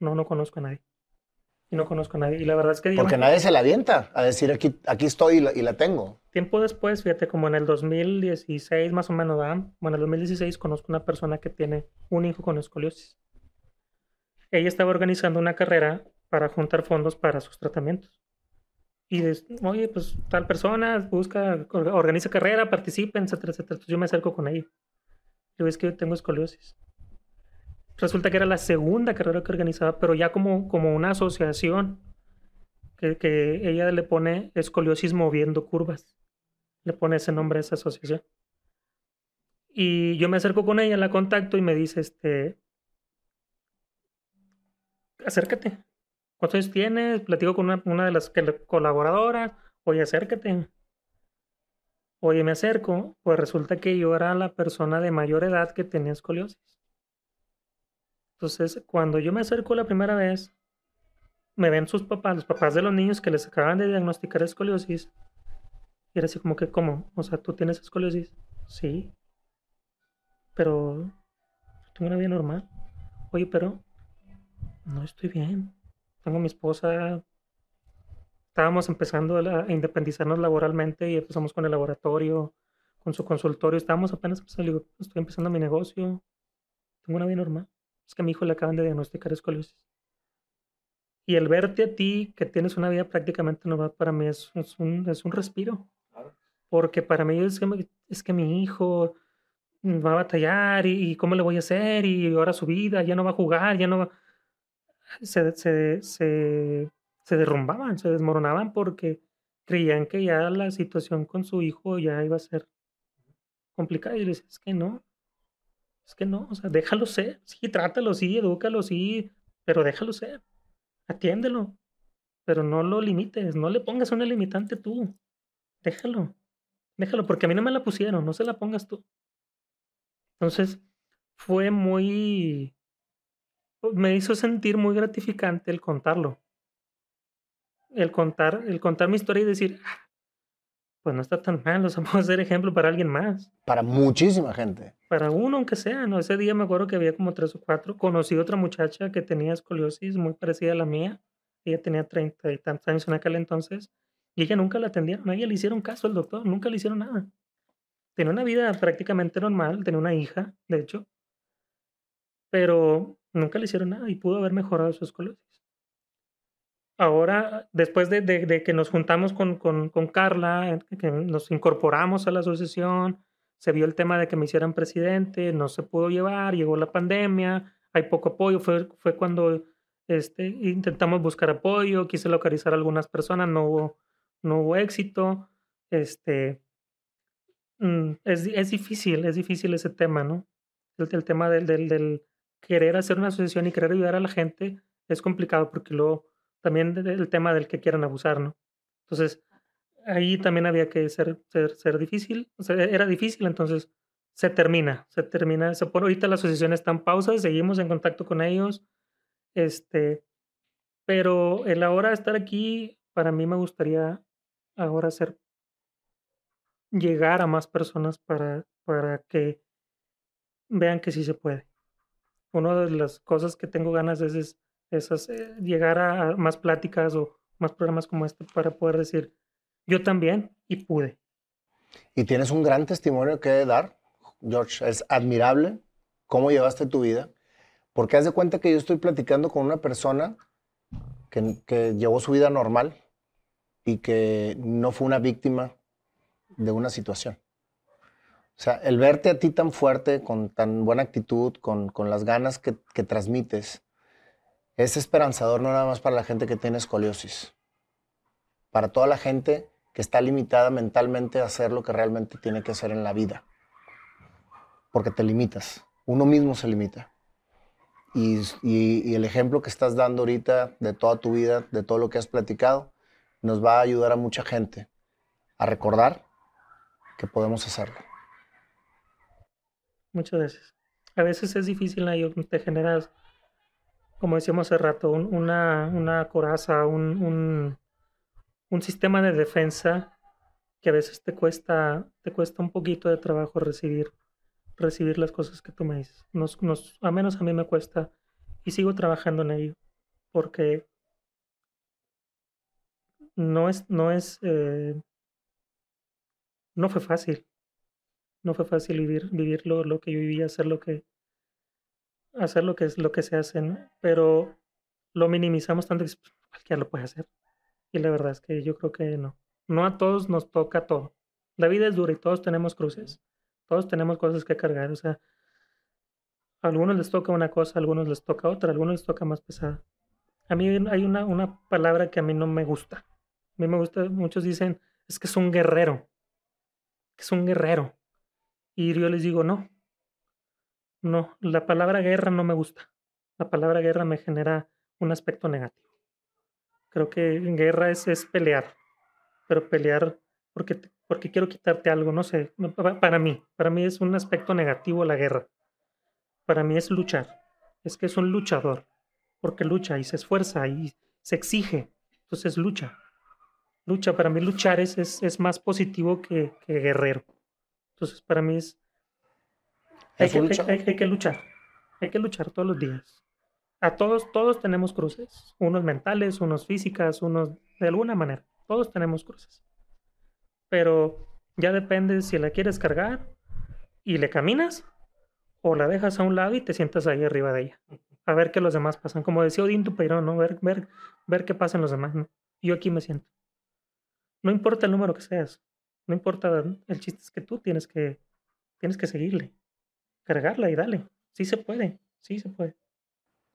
No, no conozco a nadie. Y no conozco a nadie. Y la verdad es que Porque nadie se la avienta a decir aquí, aquí estoy y la, y la tengo. tiempo después, fíjate, como en el 2016 más o menos, ¿verdad? Bueno, en el 2016 conozco una persona que tiene un hijo con escoliosis. Ella estaba organizando una carrera para juntar fondos para sus tratamientos. Y des- oye, pues tal persona busca, or- organiza carrera, participa, etcétera, etcétera. Entonces yo me acerco con ella. Le digo, es que yo tengo escoliosis. Resulta que era la segunda carrera que organizaba, pero ya como, como una asociación que, que ella le pone escoliosis moviendo curvas. Le pone ese nombre a esa asociación. Y yo me acerco con ella, la contacto y me dice, este, acércate. ¿Cuántos años tienes? Platico con una, una de las colaboradoras. Oye, acércate. Oye, me acerco. Pues resulta que yo era la persona de mayor edad que tenía escoliosis. Entonces, cuando yo me acerco la primera vez, me ven sus papás, los papás de los niños que les acaban de diagnosticar escoliosis. Y era así como que, ¿cómo? O sea, ¿tú tienes escoliosis? Sí. Pero tengo una vida normal. Oye, pero no estoy bien. Tengo mi esposa. Estábamos empezando a, a independizarnos laboralmente y empezamos con el laboratorio, con su consultorio. Estábamos apenas digo, estoy empezando mi negocio. Tengo una vida normal. Es que a mi hijo le acaban de diagnosticar escoliosis. Y el verte a ti, que tienes una vida prácticamente normal, para mí es, es un, es un respiro. Porque para mí es que, es que mi hijo va a batallar y, cómo le voy a hacer y ahora su vida, ya no va a jugar, ya no va... Se, se, se, se derrumbaban, se desmoronaban porque creían que ya la situación con su hijo ya iba a ser complicada y les es que no, es que no, o sea, déjalo ser, sí, trátalo, sí, edúcalo, sí, pero déjalo ser, atiéndelo, pero no lo limites, no le pongas una limitante tú, déjalo, déjalo, porque a mí no me la pusieron, no se la pongas tú. Entonces, fue muy, me hizo sentir muy gratificante el contarlo. El contar, el contar mi historia y decir, ah, pues no está tan mal, o sea, (laughs) puedo ser ejemplo para alguien más. Para muchísima gente. Para uno, aunque sea, ¿no? Ese día me acuerdo que había como tres o cuatro. Conocí otra muchacha que tenía escoliosis muy parecida a la mía. Ella tenía treinta y tantos años en aquel entonces. Y ella nunca la atendieron, a ella le hicieron caso al doctor, nunca le hicieron nada. Tenía una vida prácticamente normal, tenía una hija, de hecho, pero nunca le hicieron nada y pudo haber mejorado su escoliosis. Ahora, después de, que nos juntamos con, con, Carla, que nos incorporamos a la asociación, se vio el tema de que me hicieran presidente, no se pudo llevar, llegó la pandemia, hay poco apoyo, fue, fue cuando este, intentamos buscar apoyo, quise localizar a algunas personas, no hubo, no hubo éxito. Este, Mm, es, es, difícil, es difícil ese tema, ¿no? El, tema del, del, del, querer hacer una asociación y querer ayudar a la gente es complicado porque luego también el tema del que quieran abusar, ¿no? Entonces, ahí también había que ser, ser, ser difícil, o sea, era difícil, entonces se termina, se termina, se pone, ahorita la asociación está en pausa, seguimos en contacto con ellos, este, pero el ahora estar aquí, para mí me gustaría ahora ser llegar a más personas para, para que vean que sí se puede. Una de las cosas que tengo ganas es, es, eh, llegar a más pláticas o más programas como este para poder decir, yo también y pude. Y tienes un gran testimonio que dar, George. Es admirable cómo llevaste tu vida, porque haz de cuenta que yo estoy platicando con una persona que, que llevó su vida normal y que no fue una víctima de una situación. O sea, el verte a ti tan fuerte, con tan buena actitud, con, las ganas que, que, transmites, es esperanzador no nada más para la gente que tiene escoliosis, para toda la gente que está limitada mentalmente a hacer lo que realmente tiene que hacer en la vida. Porque te limitas, uno mismo se limita. Y, el ejemplo que estás dando ahorita de toda tu vida, de todo lo que has platicado, nos va a ayudar a mucha gente a recordar que podemos hacerlo. Muchas veces. A veces es difícil, ¿no? te generas, como decíamos hace rato, una, una coraza, un, un, sistema de defensa que a veces te cuesta, te cuesta un poquito de trabajo recibir, recibir las cosas que tú me dices. Nos, nos, a menos a mí me cuesta y sigo trabajando en ello porque no es, no es eh, no fue fácil. No fue fácil vivir, vivir lo, que yo vivía, hacer lo que, hacer lo que es lo que se hace, pero lo minimizamos tanto que pues, cualquiera lo puede hacer. Y la verdad es que yo creo que no. No a todos nos toca todo. La vida es dura y todos tenemos cruces. Todos tenemos cosas que cargar. O sea, a algunos les toca una cosa, a algunos les toca otra, a algunos les toca más pesada. A mí hay una, una palabra que a mí no me gusta. A mí me gusta, muchos dicen, es que es un guerrero que es un guerrero. Y yo les digo, no, no, la palabra guerra no me gusta. La palabra guerra me genera un aspecto negativo. Creo que guerra es, es pelear, pero pelear porque, porque quiero quitarte algo, no sé, para mí, para mí es un aspecto negativo la guerra. Para mí es luchar, es que es un luchador, porque lucha y se esfuerza y se exige, entonces lucha lucha. Para mí luchar es, es, más positivo que, guerrero. Entonces, para mí es... Hay, que, hay, que luchar. Hay que luchar todos los días. A todos, todos tenemos cruces. Unos mentales, unos físicas, unos de alguna manera. Todos tenemos cruces. Pero ya depende si la quieres cargar y le caminas o la dejas a un lado y te sientas ahí arriba de ella. A ver qué los demás pasan. Como decía Odín Tupeirón, ¿no? Ver, ver, ver qué pasa en los demás, ¿no? Yo aquí me siento. No importa el número que seas, no importa, el chiste es que tú tienes que, tienes que seguirle, cargarla y dale. Sí se puede, sí se puede.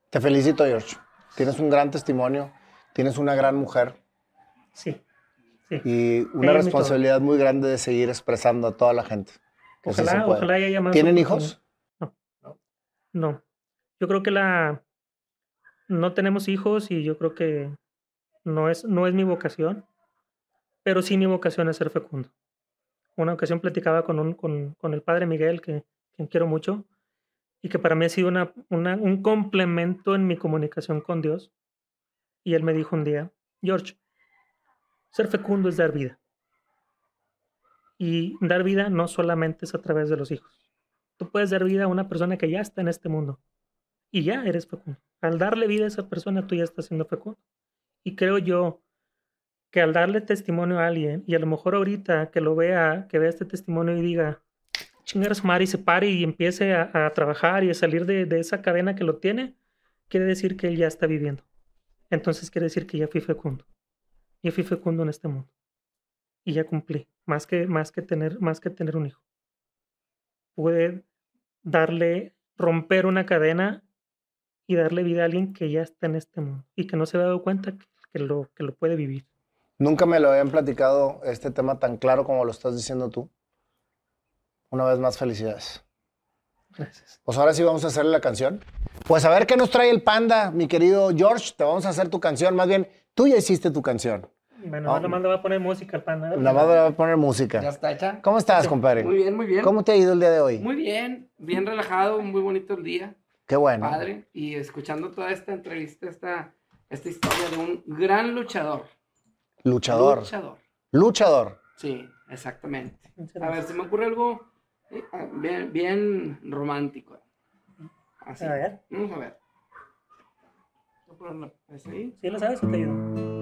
Te felicito, George. Tienes un gran testimonio, tienes una gran mujer. Sí. sí. Y una responsabilidad muy grande de seguir expresando a toda la gente. Ojalá, ojalá haya más. ¿Tienen hijos? No. No. Yo creo que la. No tenemos hijos y yo creo que no es, no es mi vocación, pero sí mi vocación es ser fecundo. Una ocasión platicaba con, un, con, con el padre Miguel, que, quien quiero mucho, y que para mí ha sido un complemento en mi comunicación con Dios. Y él me dijo un día, George, ser fecundo es dar vida. Y dar vida no solamente es a través de los hijos. Tú puedes dar vida a una persona que ya está en este mundo y ya eres fecundo. Al darle vida a esa persona, tú ya estás siendo fecundo. Y creo yo que al darle testimonio a alguien, y a lo mejor ahorita que lo vea, que vea este testimonio y diga, chingar su madre y se pare y empiece a, trabajar y a salir de, esa cadena que lo tiene, quiere decir que él ya está viviendo. Entonces quiere decir que ya fui fecundo. Ya fui fecundo en este mundo. Y ya cumplí, más que, más que, tener, más que tener un hijo. Puede darle, romper una cadena y darle vida a alguien que ya está en este mundo y que no se ha dado cuenta que, lo, que lo puede vivir. Nunca me lo habían platicado este tema tan claro como lo estás diciendo tú. Una vez más, felicidades. Gracias. Pues ahora sí vamos a hacerle la canción. Pues a ver qué nos trae el panda, mi querido George. Te vamos a hacer tu canción. Más bien, tú ya hiciste tu canción. Bueno, nada más le va a poner música el panda. Nada más le va a poner música. Ya está hecha. ¿Cómo estás, compadre? Muy bien, muy bien. ¿Cómo te ha ido el día de hoy? Muy bien, bien relajado, muy bonito el día. Qué bueno. Padre. Y escuchando toda esta entrevista, esta, esta historia de un gran luchador. Luchador. Luchador. Luchador. Sí, exactamente. A ver, se me ocurre algo ah, bien, bien romántico. Así. A ver. Vamos a ver. ¿Sí lo sabes o te ayudo?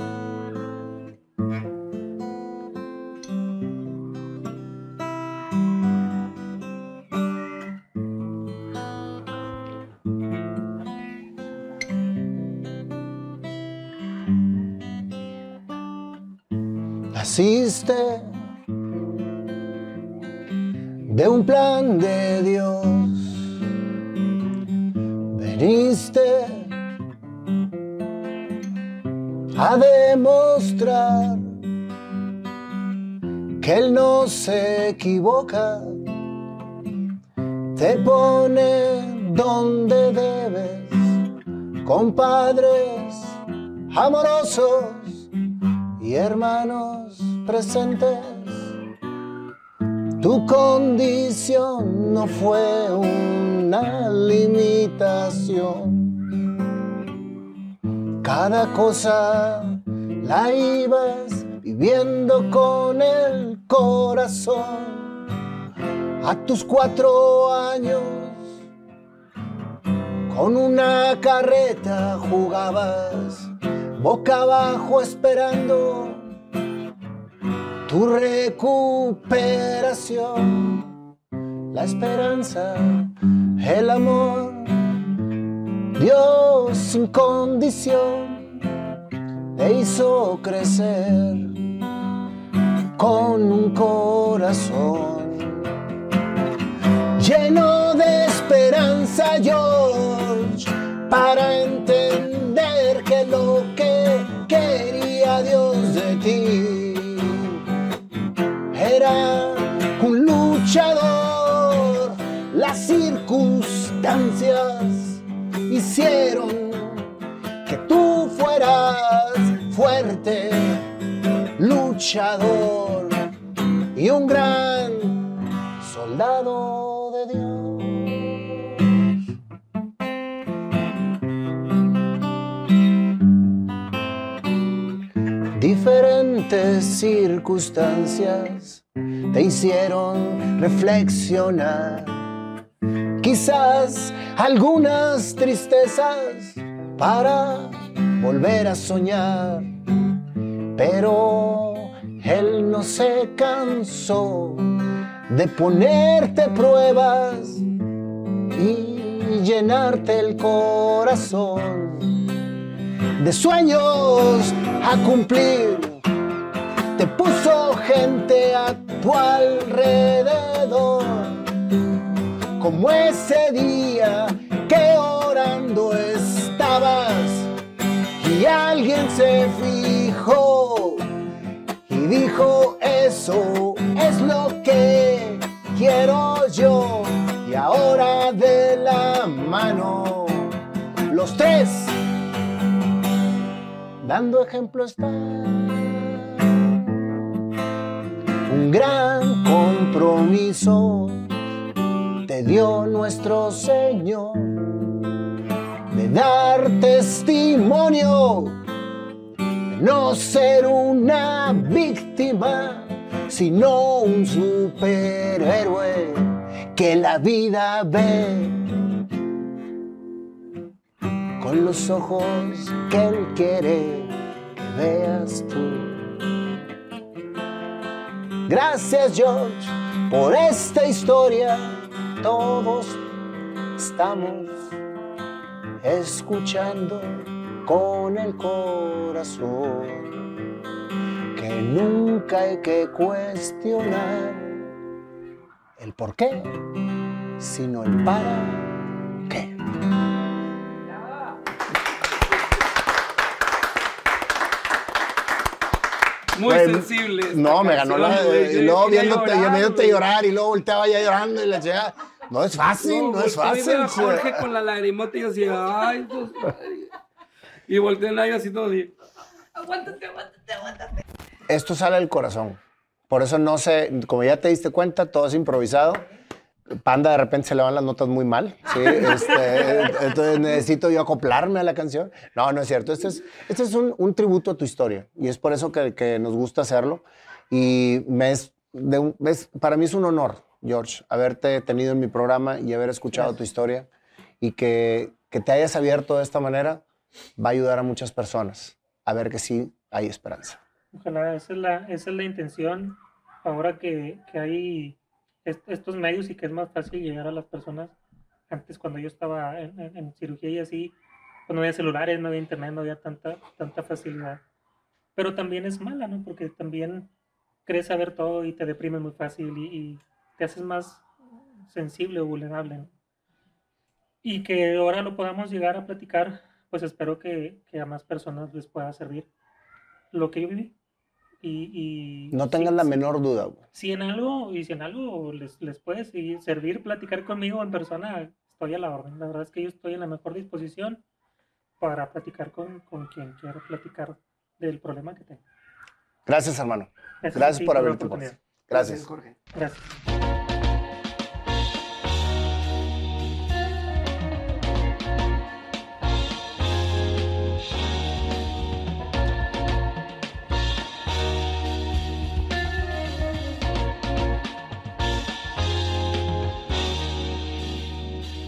Un plan de Dios. Veniste a demostrar que Él no se equivoca. Te pone donde debes, con padres amorosos y hermanos presentes. Tu condición no fue una limitación. Cada cosa la ibas viviendo con el corazón. A tus cuatro años, con una carreta jugabas boca abajo esperando tu recuperación. La esperanza, el amor, Dios sin condición, te hizo crecer con un corazón lleno de esperanza, George, luchador. Las circunstancias hicieron que tú fueras fuerte, luchador y un gran soldado de Dios. Diferentes circunstancias te hicieron reflexionar. Quizás algunas tristezas para volver a soñar. Pero él no se cansó de ponerte pruebas y llenarte el corazón de sueños a cumplir. Te puso gente a tu alrededor. Como ese día que orando estabas y alguien se fijó y dijo eso es lo que quiero yo y ahora de la mano los tres dando ejemplo está un gran compromiso te dio nuestro Señor de dar testimonio, de no ser una víctima, sino un superhéroe que la vida ve con los ojos que Él quiere que veas tú. Gracias George por esta historia. Todos estamos escuchando con el corazón que nunca hay que cuestionar el por qué, sino el para Muy sensible. No, me ganó la. güey. Y Yo luego viéndote, llorar, viéndote güey. llorar y luego volteaba ya llorando y la chingada. No es fácil, no, es fácil. a Jorge con la lagrimota y yo así, ay, Dios. Y volteé a nadie así todo así. Aguántate, aguántate, aguántate. Esto sale del corazón. Por eso no sé, como ya te diste cuenta, todo es improvisado. Panda de repente se le van las notas muy mal, ¿sí? Este, (laughs) entonces necesito yo acoplarme a la canción. No, no es cierto. Este es, este es un, un tributo a tu historia y es por eso que, que nos gusta hacerlo. Y me es, de un- es- para mí es un honor, George, haberte tenido en mi programa y haber escuchado tu historia y que, que te hayas abierto de esta manera va a ayudar a muchas personas a ver que sí hay esperanza. Ojalá, esa es la, esa es la intención. Ahora que, que hay est- estos medios y que es más fácil llegar a las personas. Antes, cuando yo estaba en, en- en cirugía y así, pues no había celulares, no había internet, no había tanta, tanta facilidad. Pero también es mala, ¿no? Porque también crees saber todo y te deprimes muy fácil y, y te haces más sensible o vulnerable, ¿no? Y que ahora lo podamos llegar a platicar, pues espero que, que a más personas les pueda servir lo que yo viví. Y, y No tengan la menor duda. güey. Si en algo, y si en algo les, les puede seguir- servir platicar conmigo en persona, estoy a la orden. La verdad es que yo estoy en la mejor disposición para platicar con, con quien quiera platicar del problema que tengo. Gracias, hermano. Gracias por haberte. Gracias. Jorge. Gracias.